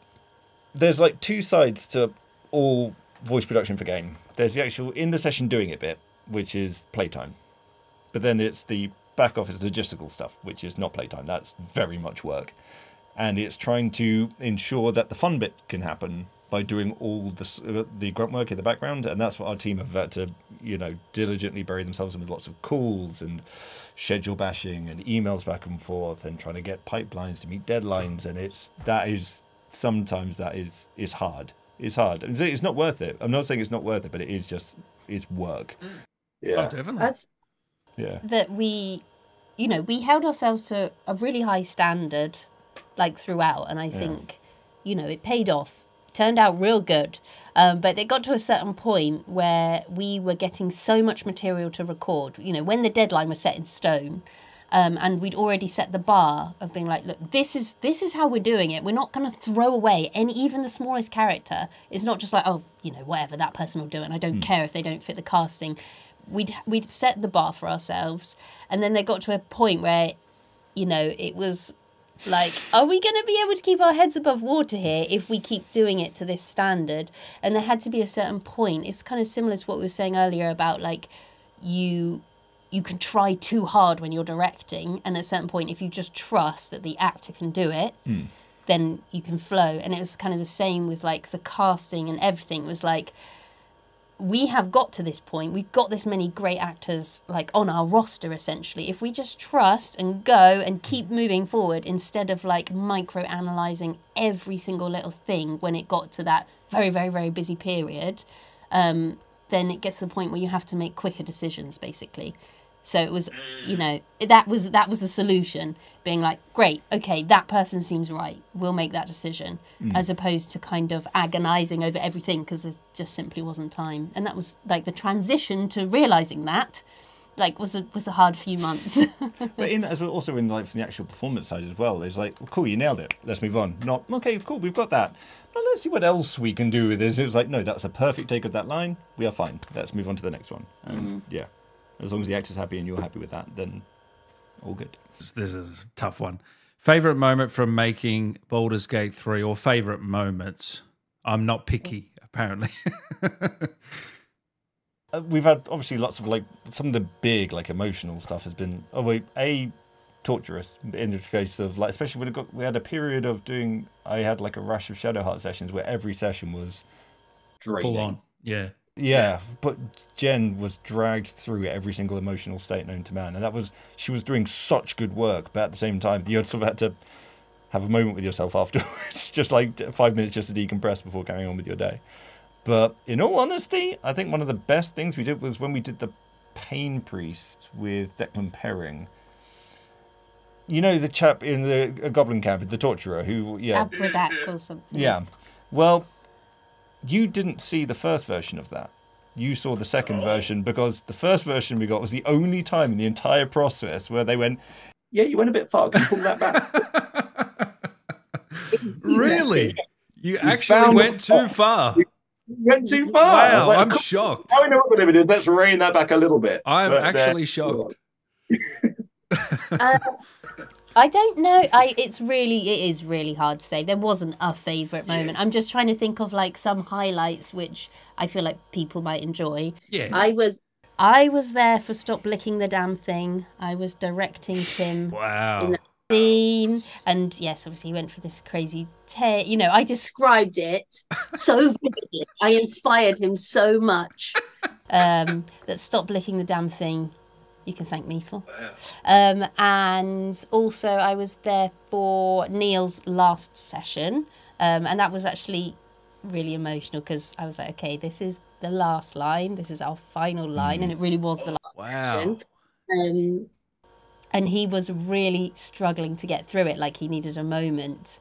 there's like two sides to all voice production for game. There's the actual in the session doing it bit, which is playtime. But then it's the back office logistical stuff, which is not playtime. That's very much work. And it's trying to ensure that the fun bit can happen by doing all the uh, the grunt work in the background, and that's what our team have had to, you know, diligently bury themselves in with lots of calls and schedule bashing and emails back and forth and trying to get pipelines to meet deadlines, and it's that is sometimes that is is hard. It's hard. It's, it's not worth it. I'm not saying it's not worth it, but it is just it's work. Oh, Yeah. definitely. That's Yeah. that we, you know, we held ourselves to a really high standard, like throughout, and I think, you know, it paid off. Turned out real good, um, but it got to a certain point where we were getting so much material to record. You know, when the deadline was set in stone, um, and we'd already set the bar of being like, look, this is this is how we're doing it. We're not going to throw away any even the smallest character. It's not just like, oh, you know, whatever that person will do, and I don't care if they don't fit the casting. We'd we'd set the bar for ourselves, and then they got to a point where, you know, it was Like, are we going to be able to keep our heads above water here if we keep doing it to this standard? And there had to be a certain point. It's kind of similar to what we were saying earlier about like you you can try too hard when you're directing, and at a certain point, if you just trust that the actor can do it, then you can flow. And it was kind of the same with like the casting and everything. It was like we have got to this point. We've got this many great actors like on our roster essentially. If we just trust and go and keep moving forward instead of like micro analyzing every single little thing when it got to that very, very, very busy period, um, then it gets to the point where you have to make quicker decisions basically. So it was, you know, that was that was the solution. Being like, great, okay, that person seems right. We'll make that decision, hmm. as opposed to kind of agonizing over everything because there just simply wasn't time. And that was like the transition to realizing that, like, was a was a hard few months. But in as well, also in like from the actual performance side as well, it's like, well, cool, you nailed it. Let's move on. Not okay, cool, we've got that. Now let's see what else we can do with this. It was like, no, that's a perfect take of that line. We are fine. Let's move on to the next one. And mm-hmm. yeah, as long as the actor's happy and you're happy with that, then all good. This is a tough one. Favorite moment from making Baldur's Gate 3 or favorite moments? I'm not picky, apparently. Uh, we've had obviously lots of like some of the big like emotional stuff has been oh wait a torturous in the case of like especially when it got we had a period of doing I had like a rush of Shadowheart sessions where every session was Full on. Yeah. Yeah, but Jen was dragged through every single emotional state known to man, and that was she was doing such good work, but at the same time, you sort of had to have a moment with yourself afterwards, just like five minutes just to decompress before carrying on with your day. But in all honesty, I think one of the best things we did was when we did the Pain Priest with Declan Perring. You know the chap in the uh, Goblin Camp, the torturer, who yeah, Abdirak or something. yeah. Well, you didn't see the first version of that. You saw the second version because the first version we got was the only time in the entire process where they went, Yeah, you went a bit far. Can you pull that back? Really? You actually found went too far. You went too far. I was Wow, like, I'm "Cool, shocked. Now we know what we're limited. Let's rein that back a little bit. I'm But, uh, actually shocked. Uh, I don't know. I it's really it is really hard to say. There wasn't a favorite moment. I'm just trying to think of like some highlights which I feel like people might enjoy. Yeah. I was I was there for Stop Licking the Damn Thing. I was directing Tim Wow. scene, and yes, obviously he went for this crazy tear. You know, I described it so vividly. I inspired him so much. um, that Stop Licking the Damn Thing. You can thank me for. Um, and also, I was there for Neil's last session, um, and that was actually really emotional because I was like, okay, this is the last line. This is our final line, and it really was the last. Wow. Um, And he was really struggling to get through it. Like he needed a moment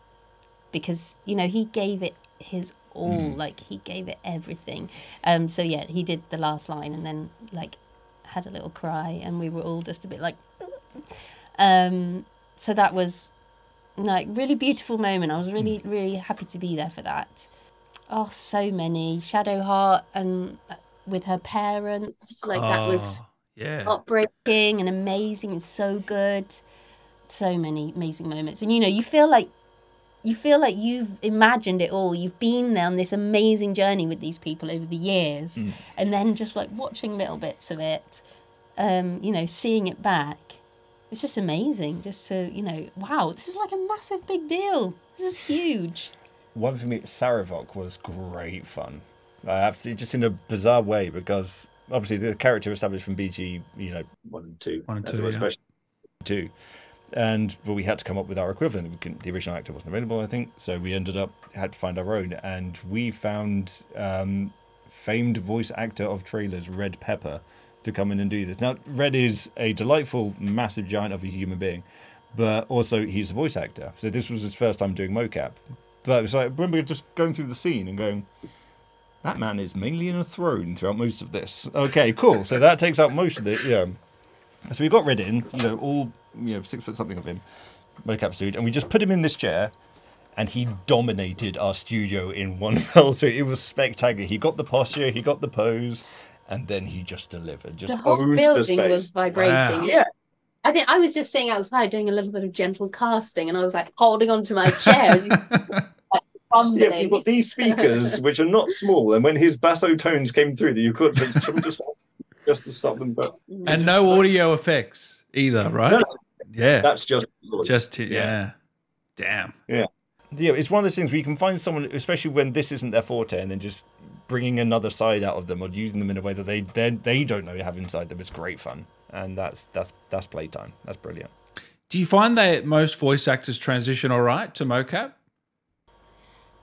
because you know he gave it his all. Like he gave it everything. Um. So yeah, he did the last line, and then like had a little cry, and we were all just a bit like. Um. So that was like really beautiful moment. I was really really happy to be there for that. Oh, so many Shadowheart and uh, with her parents. like that was Oh, yeah. heartbreaking. and amazing and so good so many amazing moments and you know you feel like you feel like you've imagined it all. You've been there on this amazing journey with these people over the years. And then just like watching little bits of it um you know seeing it back it's just amazing just to you know wow this is like a massive big deal. This is huge. One for me, Sarevok was great fun. I have to just in a bizarre way because obviously the character established from BG, you know, One and two. One and two, what yeah. two, and but we had to come up with our equivalent. The original actor wasn't available, I think, so we ended up had to find our own, and we found um, famed voice actor of trailers, Red Pepper, to come in and do this. Now, Red is a delightful, massive giant of a human being, but also he's a voice actor. So this was his first time doing mocap. But it was like, I remember just going through the scene and going, that man is mainly in a throne throughout most of this. Okay, cool. So that takes up most of it. Yeah. So we got Red in, you know, all you know, six foot something of him, mocap suit, and we just put him in this chair, and he dominated our studio in one fell swoop. It was spectacular. He got the posture, he got the pose, and then he just delivered. Just The whole owned the building was vibrating. Wow. Yeah. I think I was just sitting outside doing a little bit of gentle casting, and I was like holding onto my chair as he's crumbling. Yeah, you've got these speakers which are not small, and when his basso tones came through, that you could just just to stop them. But mm. and no audio effects either, right? No, Yeah, that's just just to, yeah. yeah. Damn. Yeah, Yeah, it's one of those things where you can find someone, especially when this isn't their forte, and then just bringing another side out of them or using them in a way that they they, they don't know you have inside them. It's great fun, and that's that's that's playtime. That's brilliant. Do you find that most voice actors transition all right to mocap?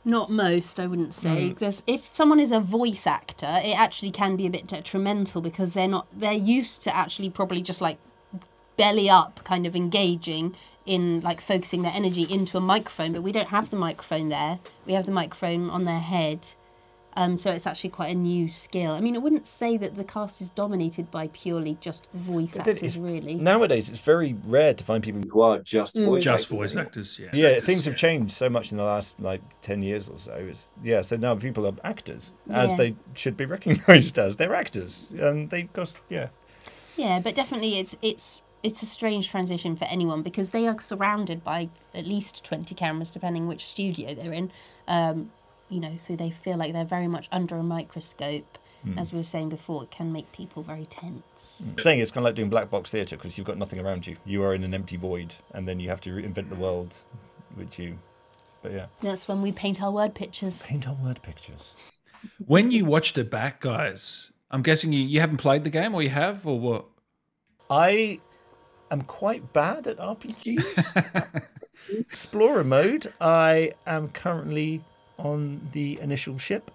Not most, I wouldn't say. Mm. There's if someone is a voice actor, it actually can be a bit detrimental because they're not they're used to actually probably just like belly up kind of engaging in like focusing their energy into a microphone, but we don't have the microphone there. We have the microphone on their head. Um, so it's actually quite a new skill. I mean, I wouldn't say that the cast is dominated by purely just voice But actors, really. Nowadays, it's very rare to find people. who are just voice Just actors, voice isn't it? actors, yeah. Yeah, things have changed so much in the last like ten years or so. It's, yeah, so now people are actors, as Yeah. they should be recognised as. They're actors, and they cost. Yeah, Yeah, but definitely it's it's it's a strange transition for anyone because they are surrounded by at least 20 cameras depending which studio they're in. Um, you know, so they feel like they're very much under a microscope. As we were saying before, it can make people very tense. saying it's kind of like doing black box theatre because you've got nothing around you. You are in an empty void, and then you have to invent the world, which you. But yeah, That's when we paint our word pictures. paint our word pictures. When you watched it back, guys, I'm guessing you, you haven't played the game or you have or what? I am quite bad at RPGs. Explorer mode. I am currently on the initial ship.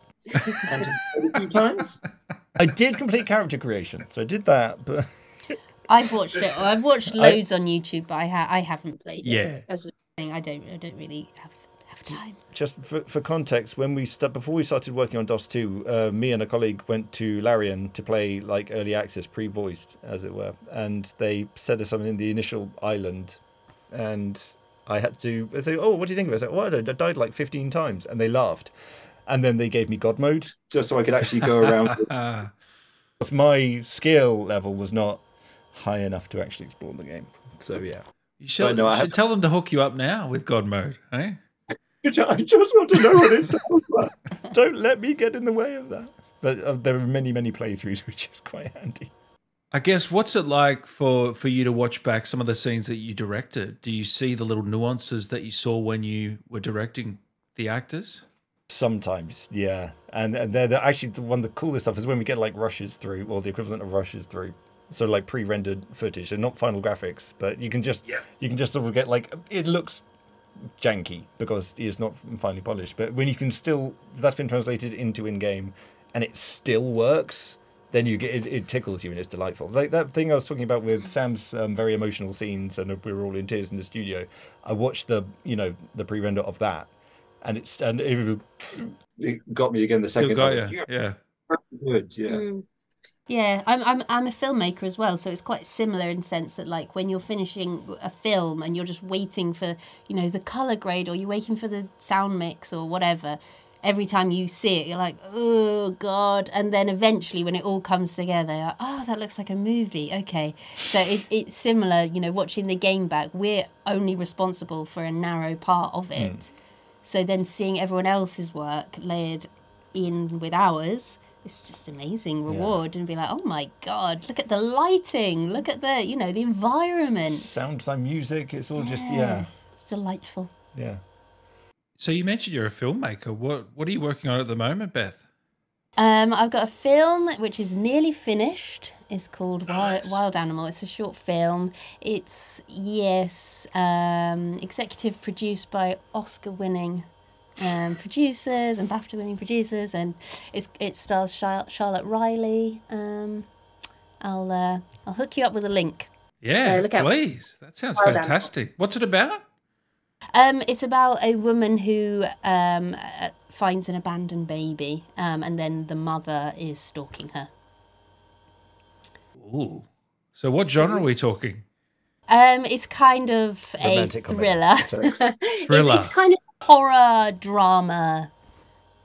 And a times. I did complete character creation, so I did that, but I've watched it. I've watched loads on YouTube, but I ha- I haven't played it. Yeah. As we're saying, I don't I don't really have have time. just for, for context, when we st- before we started working on DOS 2, uh, me and a colleague went to Larian to play like early access, pre-voiced, as it were, and they set us on in the initial island, and I had to they say, "Oh, what do you think of it?" I said, "Well, I died like 15 times," and they laughed, and then they gave me God mode. just so I could actually go around. Uh, Because my skill level was not high enough to actually explore the game. So yeah, you should, I know, I you should tell them to hook you up now with God mode, eh? I just want to know what it sounds like. don't let me get in the way of that. But uh, there are many, many playthroughs, which is quite handy. I guess what's it like for for you to watch back some of the scenes that you directed? Do you see the little nuances that you saw when you were directing the actors? Sometimes, yeah, and and they're, they're actually the one of the coolest stuff is when we get like rushes through, or the equivalent of rushes through. So like pre-rendered footage and not final graphics, but you can just yeah. you can just sort of get like it looks janky because it's not finely polished. But when you can still that's been translated into in-game, and it still works, then you get it, it tickles you and it's delightful. Like that thing I was talking about with Sam's um, very emotional scenes, and we were all in tears in the studio. I watched the you know the pre-render of that, and it's and it, It got me again the second Still got time. you, yeah. Good, yeah. Mm. Yeah, I'm I'm I'm a filmmaker as well, so it's quite similar in sense that like when you're finishing a film and you're just waiting for you know the color grade or you're waiting for the sound mix or whatever. Every time you see it, you're like, oh god, and then eventually when it all comes together, you're like, oh that looks like a movie. Okay, so it, it's similar. You know, watching the game back, we're only responsible for a narrow part of hmm. it. So then seeing everyone else's work layered in with ours, it's just amazing reward and be like, oh my god, look at the lighting, look at the you know the environment. sound design, music, it's all just yeah, It's delightful. yeah. So you mentioned you're a filmmaker. What what are you working on at the moment, Beth? Um, I've got a film which is nearly finished. It's called Wild, Wild Animal. It's a short film. It's yes, um, executive produced by Oscar-winning um, producers and BAFTA-winning producers, and it's it stars Char- Charlotte Riley. Um, I'll uh, I'll hook you up with a link. Yeah, Uh, look out. please. That sounds Well done. fantastic. What's it about? Um, it's about a woman who um, uh, finds an abandoned baby, um, and then the mother is stalking her. Ooh. So what genre are we talking? Um, it's kind of a Romantic comedy. thriller, It's, Thriller. it's kind of horror drama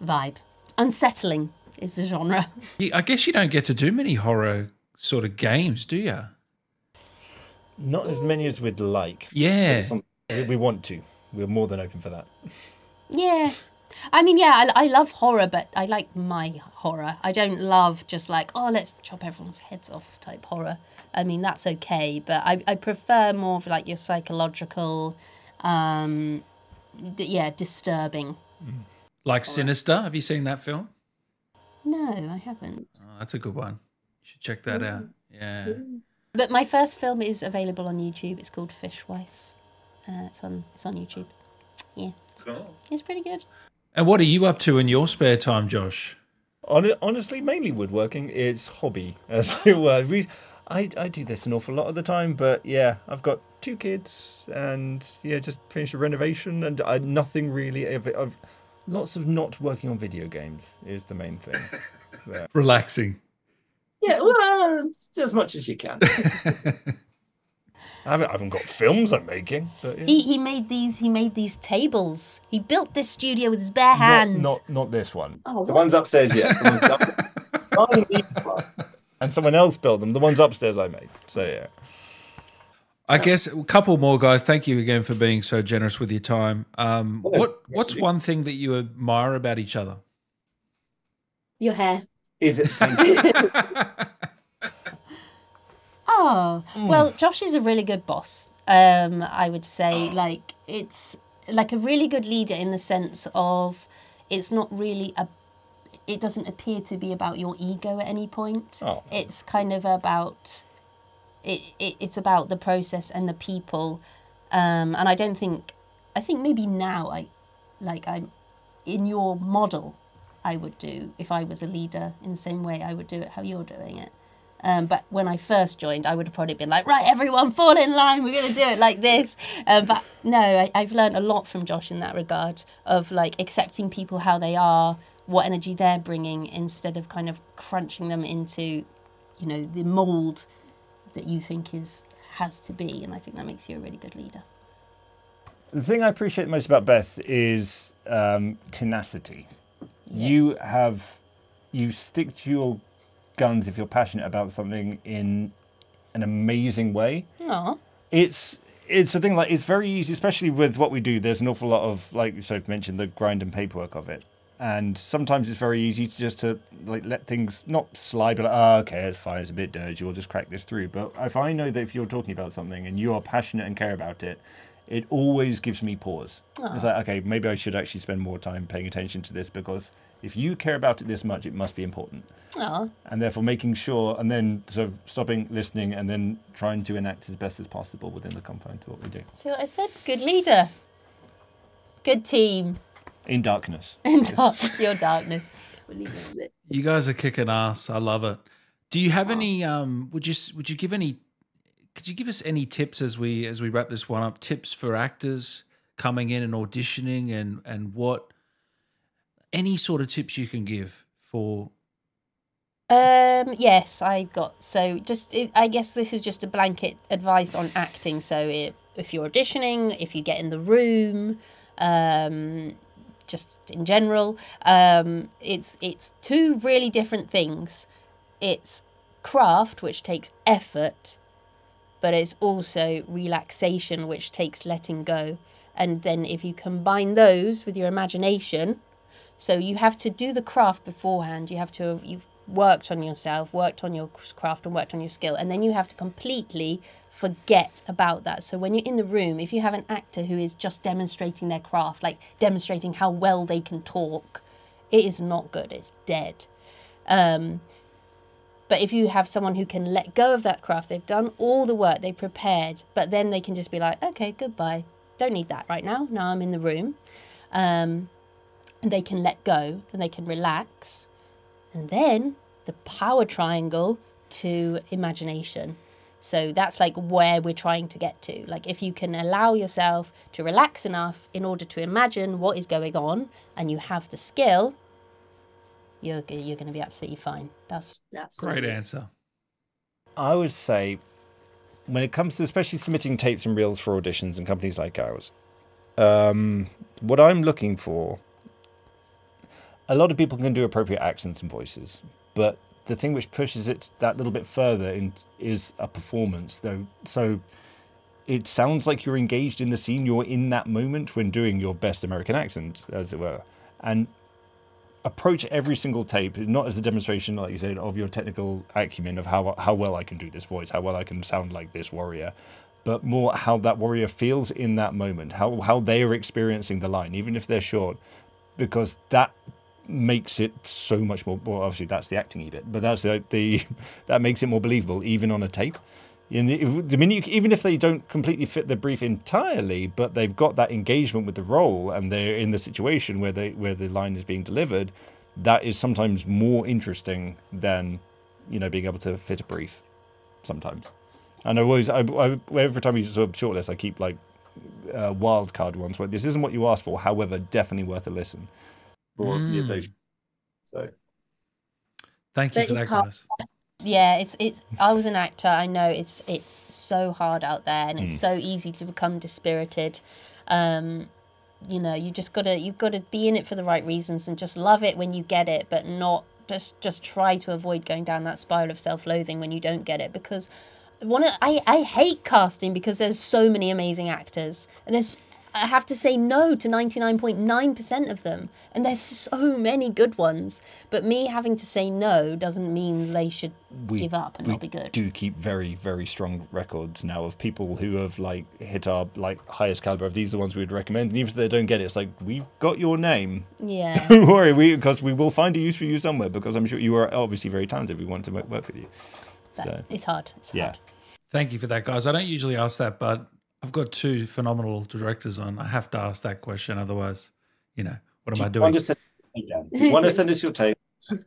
vibe. Unsettling is the genre. You- I guess you don't get to do many horror sort of games, do you? Not as many as we'd like. Yeah. We, we want to. We're more than open for that. Yeah. I mean, yeah, I, I love horror, but I like my horror. I don't love just like, oh, let's chop everyone's heads off type horror. I mean, that's okay, but I, I prefer more of like your psychological, um, d- yeah, disturbing. Like Sinister. Have you seen that film? No, I haven't. Oh, that's a good one. You should check that out. Yeah. But my first film is available on YouTube. It's called Fishwife. Uh, it's on it's on YouTube. Yeah, it's, it's pretty good. And what are you up to in your spare time, Josh? Honestly, mainly woodworking. It's hobby, as it were. I, I do this an awful lot of the time, but yeah, I've got two kids, and yeah, just finished a renovation, and I nothing really. I've, I've lots of not working on video games is the main thing. Yeah. Relaxing. Yeah, well, as much as you can. I, haven't, I haven't got films I'm making, but yeah. He he made these he made these tables. He built this studio with his bare hands. not not this one. Oh, the what? ones upstairs, yeah. The ones up- Mine needs one. And someone else built them. The ones upstairs I made. So yeah. I guess a couple more guys. Thank you again for being so generous with your time. Um, what What's one thing that you admire about each other? Your hair. Is it painted? Oh, well, Josh is a really good boss. Um, I would say, like, it's like a really good leader in the sense of it's not really a, it doesn't appear to be about your ego at any point. Oh. It's kind of about, it, it, it's about the process and the people. Um, and I don't think, I think maybe now I, like, I'm in your model, I would do, if I was a leader in the same way, I would do it how you're doing it. Um, but when I first joined, I would have probably been like, right, everyone fall in line. We're going to do it like this. Um, but no, I, I've learned a lot from Josh in that regard of like accepting people how they are, what energy they're bringing, instead of kind of crunching them into, you know, the mold that you think is has to be. And I think that makes you a really good leader. The thing I appreciate most about Beth is um, tenacity. You have, you stick to your guns if you're passionate about something in an amazing way. Aw. It's it's a thing like it's very easy, especially with what we do. There's an awful lot of like of mentioned the grind and paperwork of it, and sometimes it's very easy to just to like let things not slide, but like, oh, okay, it's fine, it's a bit dirty, we'll just crack this through. But if I know that if you're talking about something and you are passionate and care about it, it always gives me pause. Ah. It's like, okay, maybe I should actually spend more time paying attention to this because if you care about it this much, it must be important Aw. and therefore making sure and then sort of stopping listening and then trying to enact as best as possible within the confines of what we do so I said? Good leader. Good team. In darkness And dark, your darkness. We'll leave it a bit. You guys are kicking ass. I love it. Do you have any? Um, would you would you give any? Could you give us any tips as we as we wrap this one up? Tips for actors coming in and auditioning, and and what? Any sort of tips you can give for? Um, yes, I got so just I guess this is just a blanket advice on acting. So it, if you're auditioning, if you get in the room, um, just in general, um, it's it's two really different things. It's craft, which takes effort, but it's also relaxation, which takes letting go. And then if you combine those with your imagination, so you have to do the craft beforehand. You have to you've worked on yourself, worked on your craft, and worked on your skill, and then you have to completely forget about that. So when you're in the room, if you have an actor who is just demonstrating their craft, like demonstrating how well they can talk, it is not good. It's dead. Um, but if you have someone who can let go of that craft, they've done all the work, they prepared, but then they can just be like, okay, goodbye. Don't need that right now. Now I'm in the room. Um, and they can let go and they can relax. And then the power triangle to imagination. So that's like where we're trying to get to. Like if you can allow yourself to relax enough in order to imagine what is going on and you have the skill, you're you're going to be absolutely fine. That's That's Great answer. i would say when it comes to especially submitting tapes and reels for auditions and companies like ours um, what i'm looking for a lot of people can do appropriate accents and voices but the thing which pushes it that little bit further in, is a performance though so it sounds like you're engaged in the scene. You're in that moment when doing your best American accent, as it were, and approach every single tape not as a demonstration, like you said, of your technical acumen of how how well I can do this voice, how well I can sound like this warrior, but more how that warrior feels in that moment, how how they are experiencing the line, even if they're short, because that makes it so much more. Well, obviously that's the acting bit, but that's the, the that makes it more believable even on a tape. If, the you, even if they don't completely fit the brief entirely, but they've got that engagement with the role and they're in the situation where they where the line is being delivered, that is sometimes more interesting than you know being able to fit a brief. Sometimes, and I always I, I, every time you sort of shortlist, I keep like uh, wild card ones where this isn't what you asked for. However, definitely worth a listen. For yeah, Mm. those. So Thank you That for that, hard. guys. Yeah, it's it's. I was an actor. I know it's it's so hard out there, and it's Mm. so easy to become dispirited. Um, you know, you just gotta you've got to be in it for the right reasons and just love it when you get it, but not just just try to avoid going down that spiral of self loathing when you don't get it because one of, I I hate casting because there's so many amazing actors and there's I have to say no to 99.9% of them and there's so many good ones but me having to say no doesn't mean they should We- give up and we not be good. do keep very very strong records now of people who have like hit our like highest caliber of these are the ones we would recommend and even if they don't get it it's like we've got your name Yeah. don't worry we because we will find a use for you somewhere because i'm sure you are obviously very talented we want to work with you That- so it's hard. It's yeah hard. Thank you for that, guys. I don't usually ask that, but I've got two phenomenal directors on. I have to ask that question, otherwise, you know, what am I Do you want doing? to send, you want to send us your tape?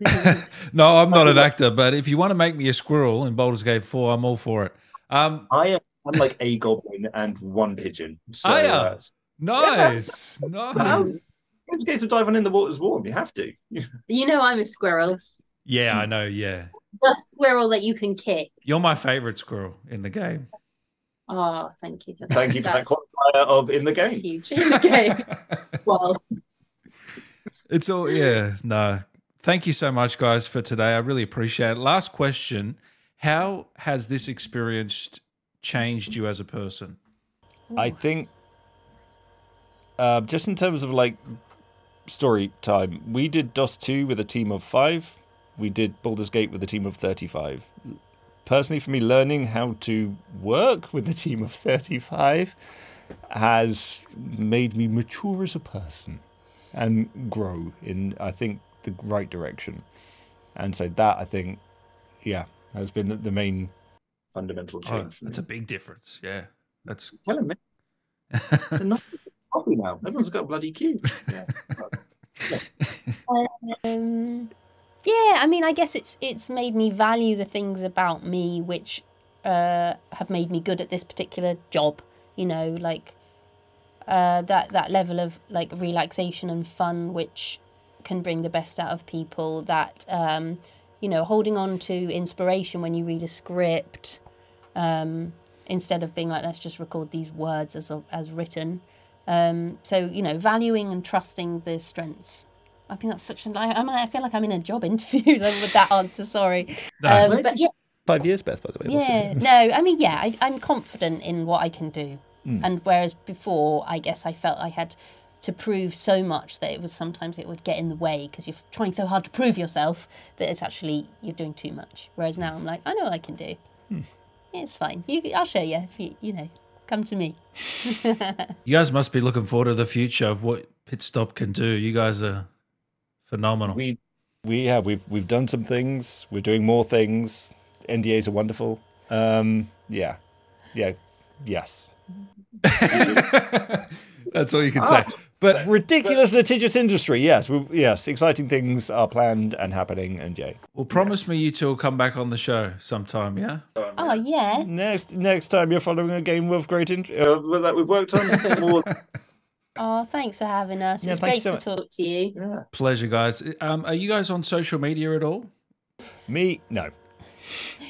No, I'm not an actor, but if you want to make me a squirrel in Baldur's Gate 4, I'm all for it. Um, I am I'm like a goblin and one pigeon. So Are ya? uh, nice, nice. in case of diving in the water's warm, you have to. You know I'm a squirrel. Yeah, I know. Yeah, the squirrel that you can kick. you're my favorite squirrel in the game. Oh, thank you for that. Thank you for that That's, qualifier of in the game. huge. okay. Well, It's all yeah. No, thank you so much, guys, for today. I really appreciate it. Last question: How has this experience changed you as a person? i think uh, just in terms of like story time we did DOS 2 with a team of five we did Baldur's Gate with a team of 35 personally for me learning how to work with a team of 35 has made me mature as a person and grow in i think the right direction and so that i think yeah has been the, the main Fundamental Oh, change. that's a big difference. Yeah, that's Tell me. It's enough coffee now. Everyone's got a bloody queue. Yeah. Um, yeah, I mean, I guess it's it's made me value the things about me which uh, have made me good at this particular job. You know, like uh, that that level of like relaxation and fun, which can bring the best out of people. That um, you know, holding on to inspiration when you read a script, um, instead of being like, let's just record these words as as written. Um, so you know, valuing and trusting the strengths. I think that's such a. I, I'm- I feel like I'm in a job interview with that answer. Sorry, no, um, but yeah, five years beth by the way yeah. No, I mean, yeah, I, I'm confident in what I can do, and whereas before, I guess I felt I had to prove so much that it was sometimes it would get in the way because you're trying so hard to prove yourself that it's actually you're doing too much. Whereas now I'm like, I know what I can do. Yeah, it's fine. You, I'll show you. If you, you know, come to me. you guys must be looking forward to the future of what Pitstop can do. You guys are phenomenal. We we yeah we've we've done some things we're doing more things ndas are wonderful um yeah yeah yes That's all you can say. But ridiculous litigious industry yes we, yes exciting things are planned and happening and yeah well, promise me you two will come back on the show sometime. Yeah. Oh yeah. next next time you're following a game of great interest uh, well, that we've worked on more. Oh, thanks for having us. Yeah, it's great so to much. talk to you. Yeah. Pleasure, guys. Um, are you guys on social media at all? me no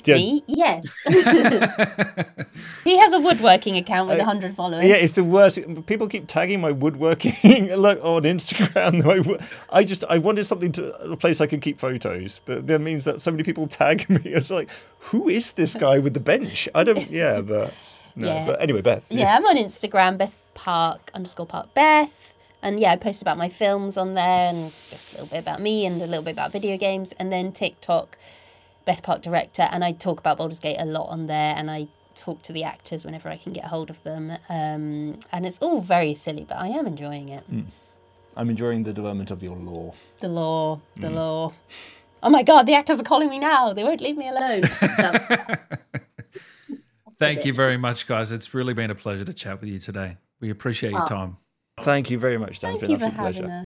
yeah, Me? Yes. he has a woodworking account with a hundred followers. Yeah, it's the worst. People keep tagging my woodworking like on Instagram. I just I wanted something to a place I could keep photos, but that means that so many people tag me. It's like, who is this guy with the bench? I don't. Yeah, but No, Yeah. But anyway, Beth. Yeah, I'm on Instagram, Beth Park underscore Park Beth. And yeah, I post about my films on there and just a little bit about me and a little bit about video games. And then TikTok, Beth Park Director. And I talk about Baldur's Gate a lot on there. And I talk to the actors whenever I can get hold of them. Um, and it's all very silly, but I am enjoying it. I'm enjoying the development of your lore. The lore, the lore. Oh my God, the actors are calling me now. They won't leave me alone. That's Thank you very much, guys. It's really been a pleasure to chat with you today. We appreciate your Oh. time. Thank you very much, Dan. Thank it's been you an for absolute having pleasure. us.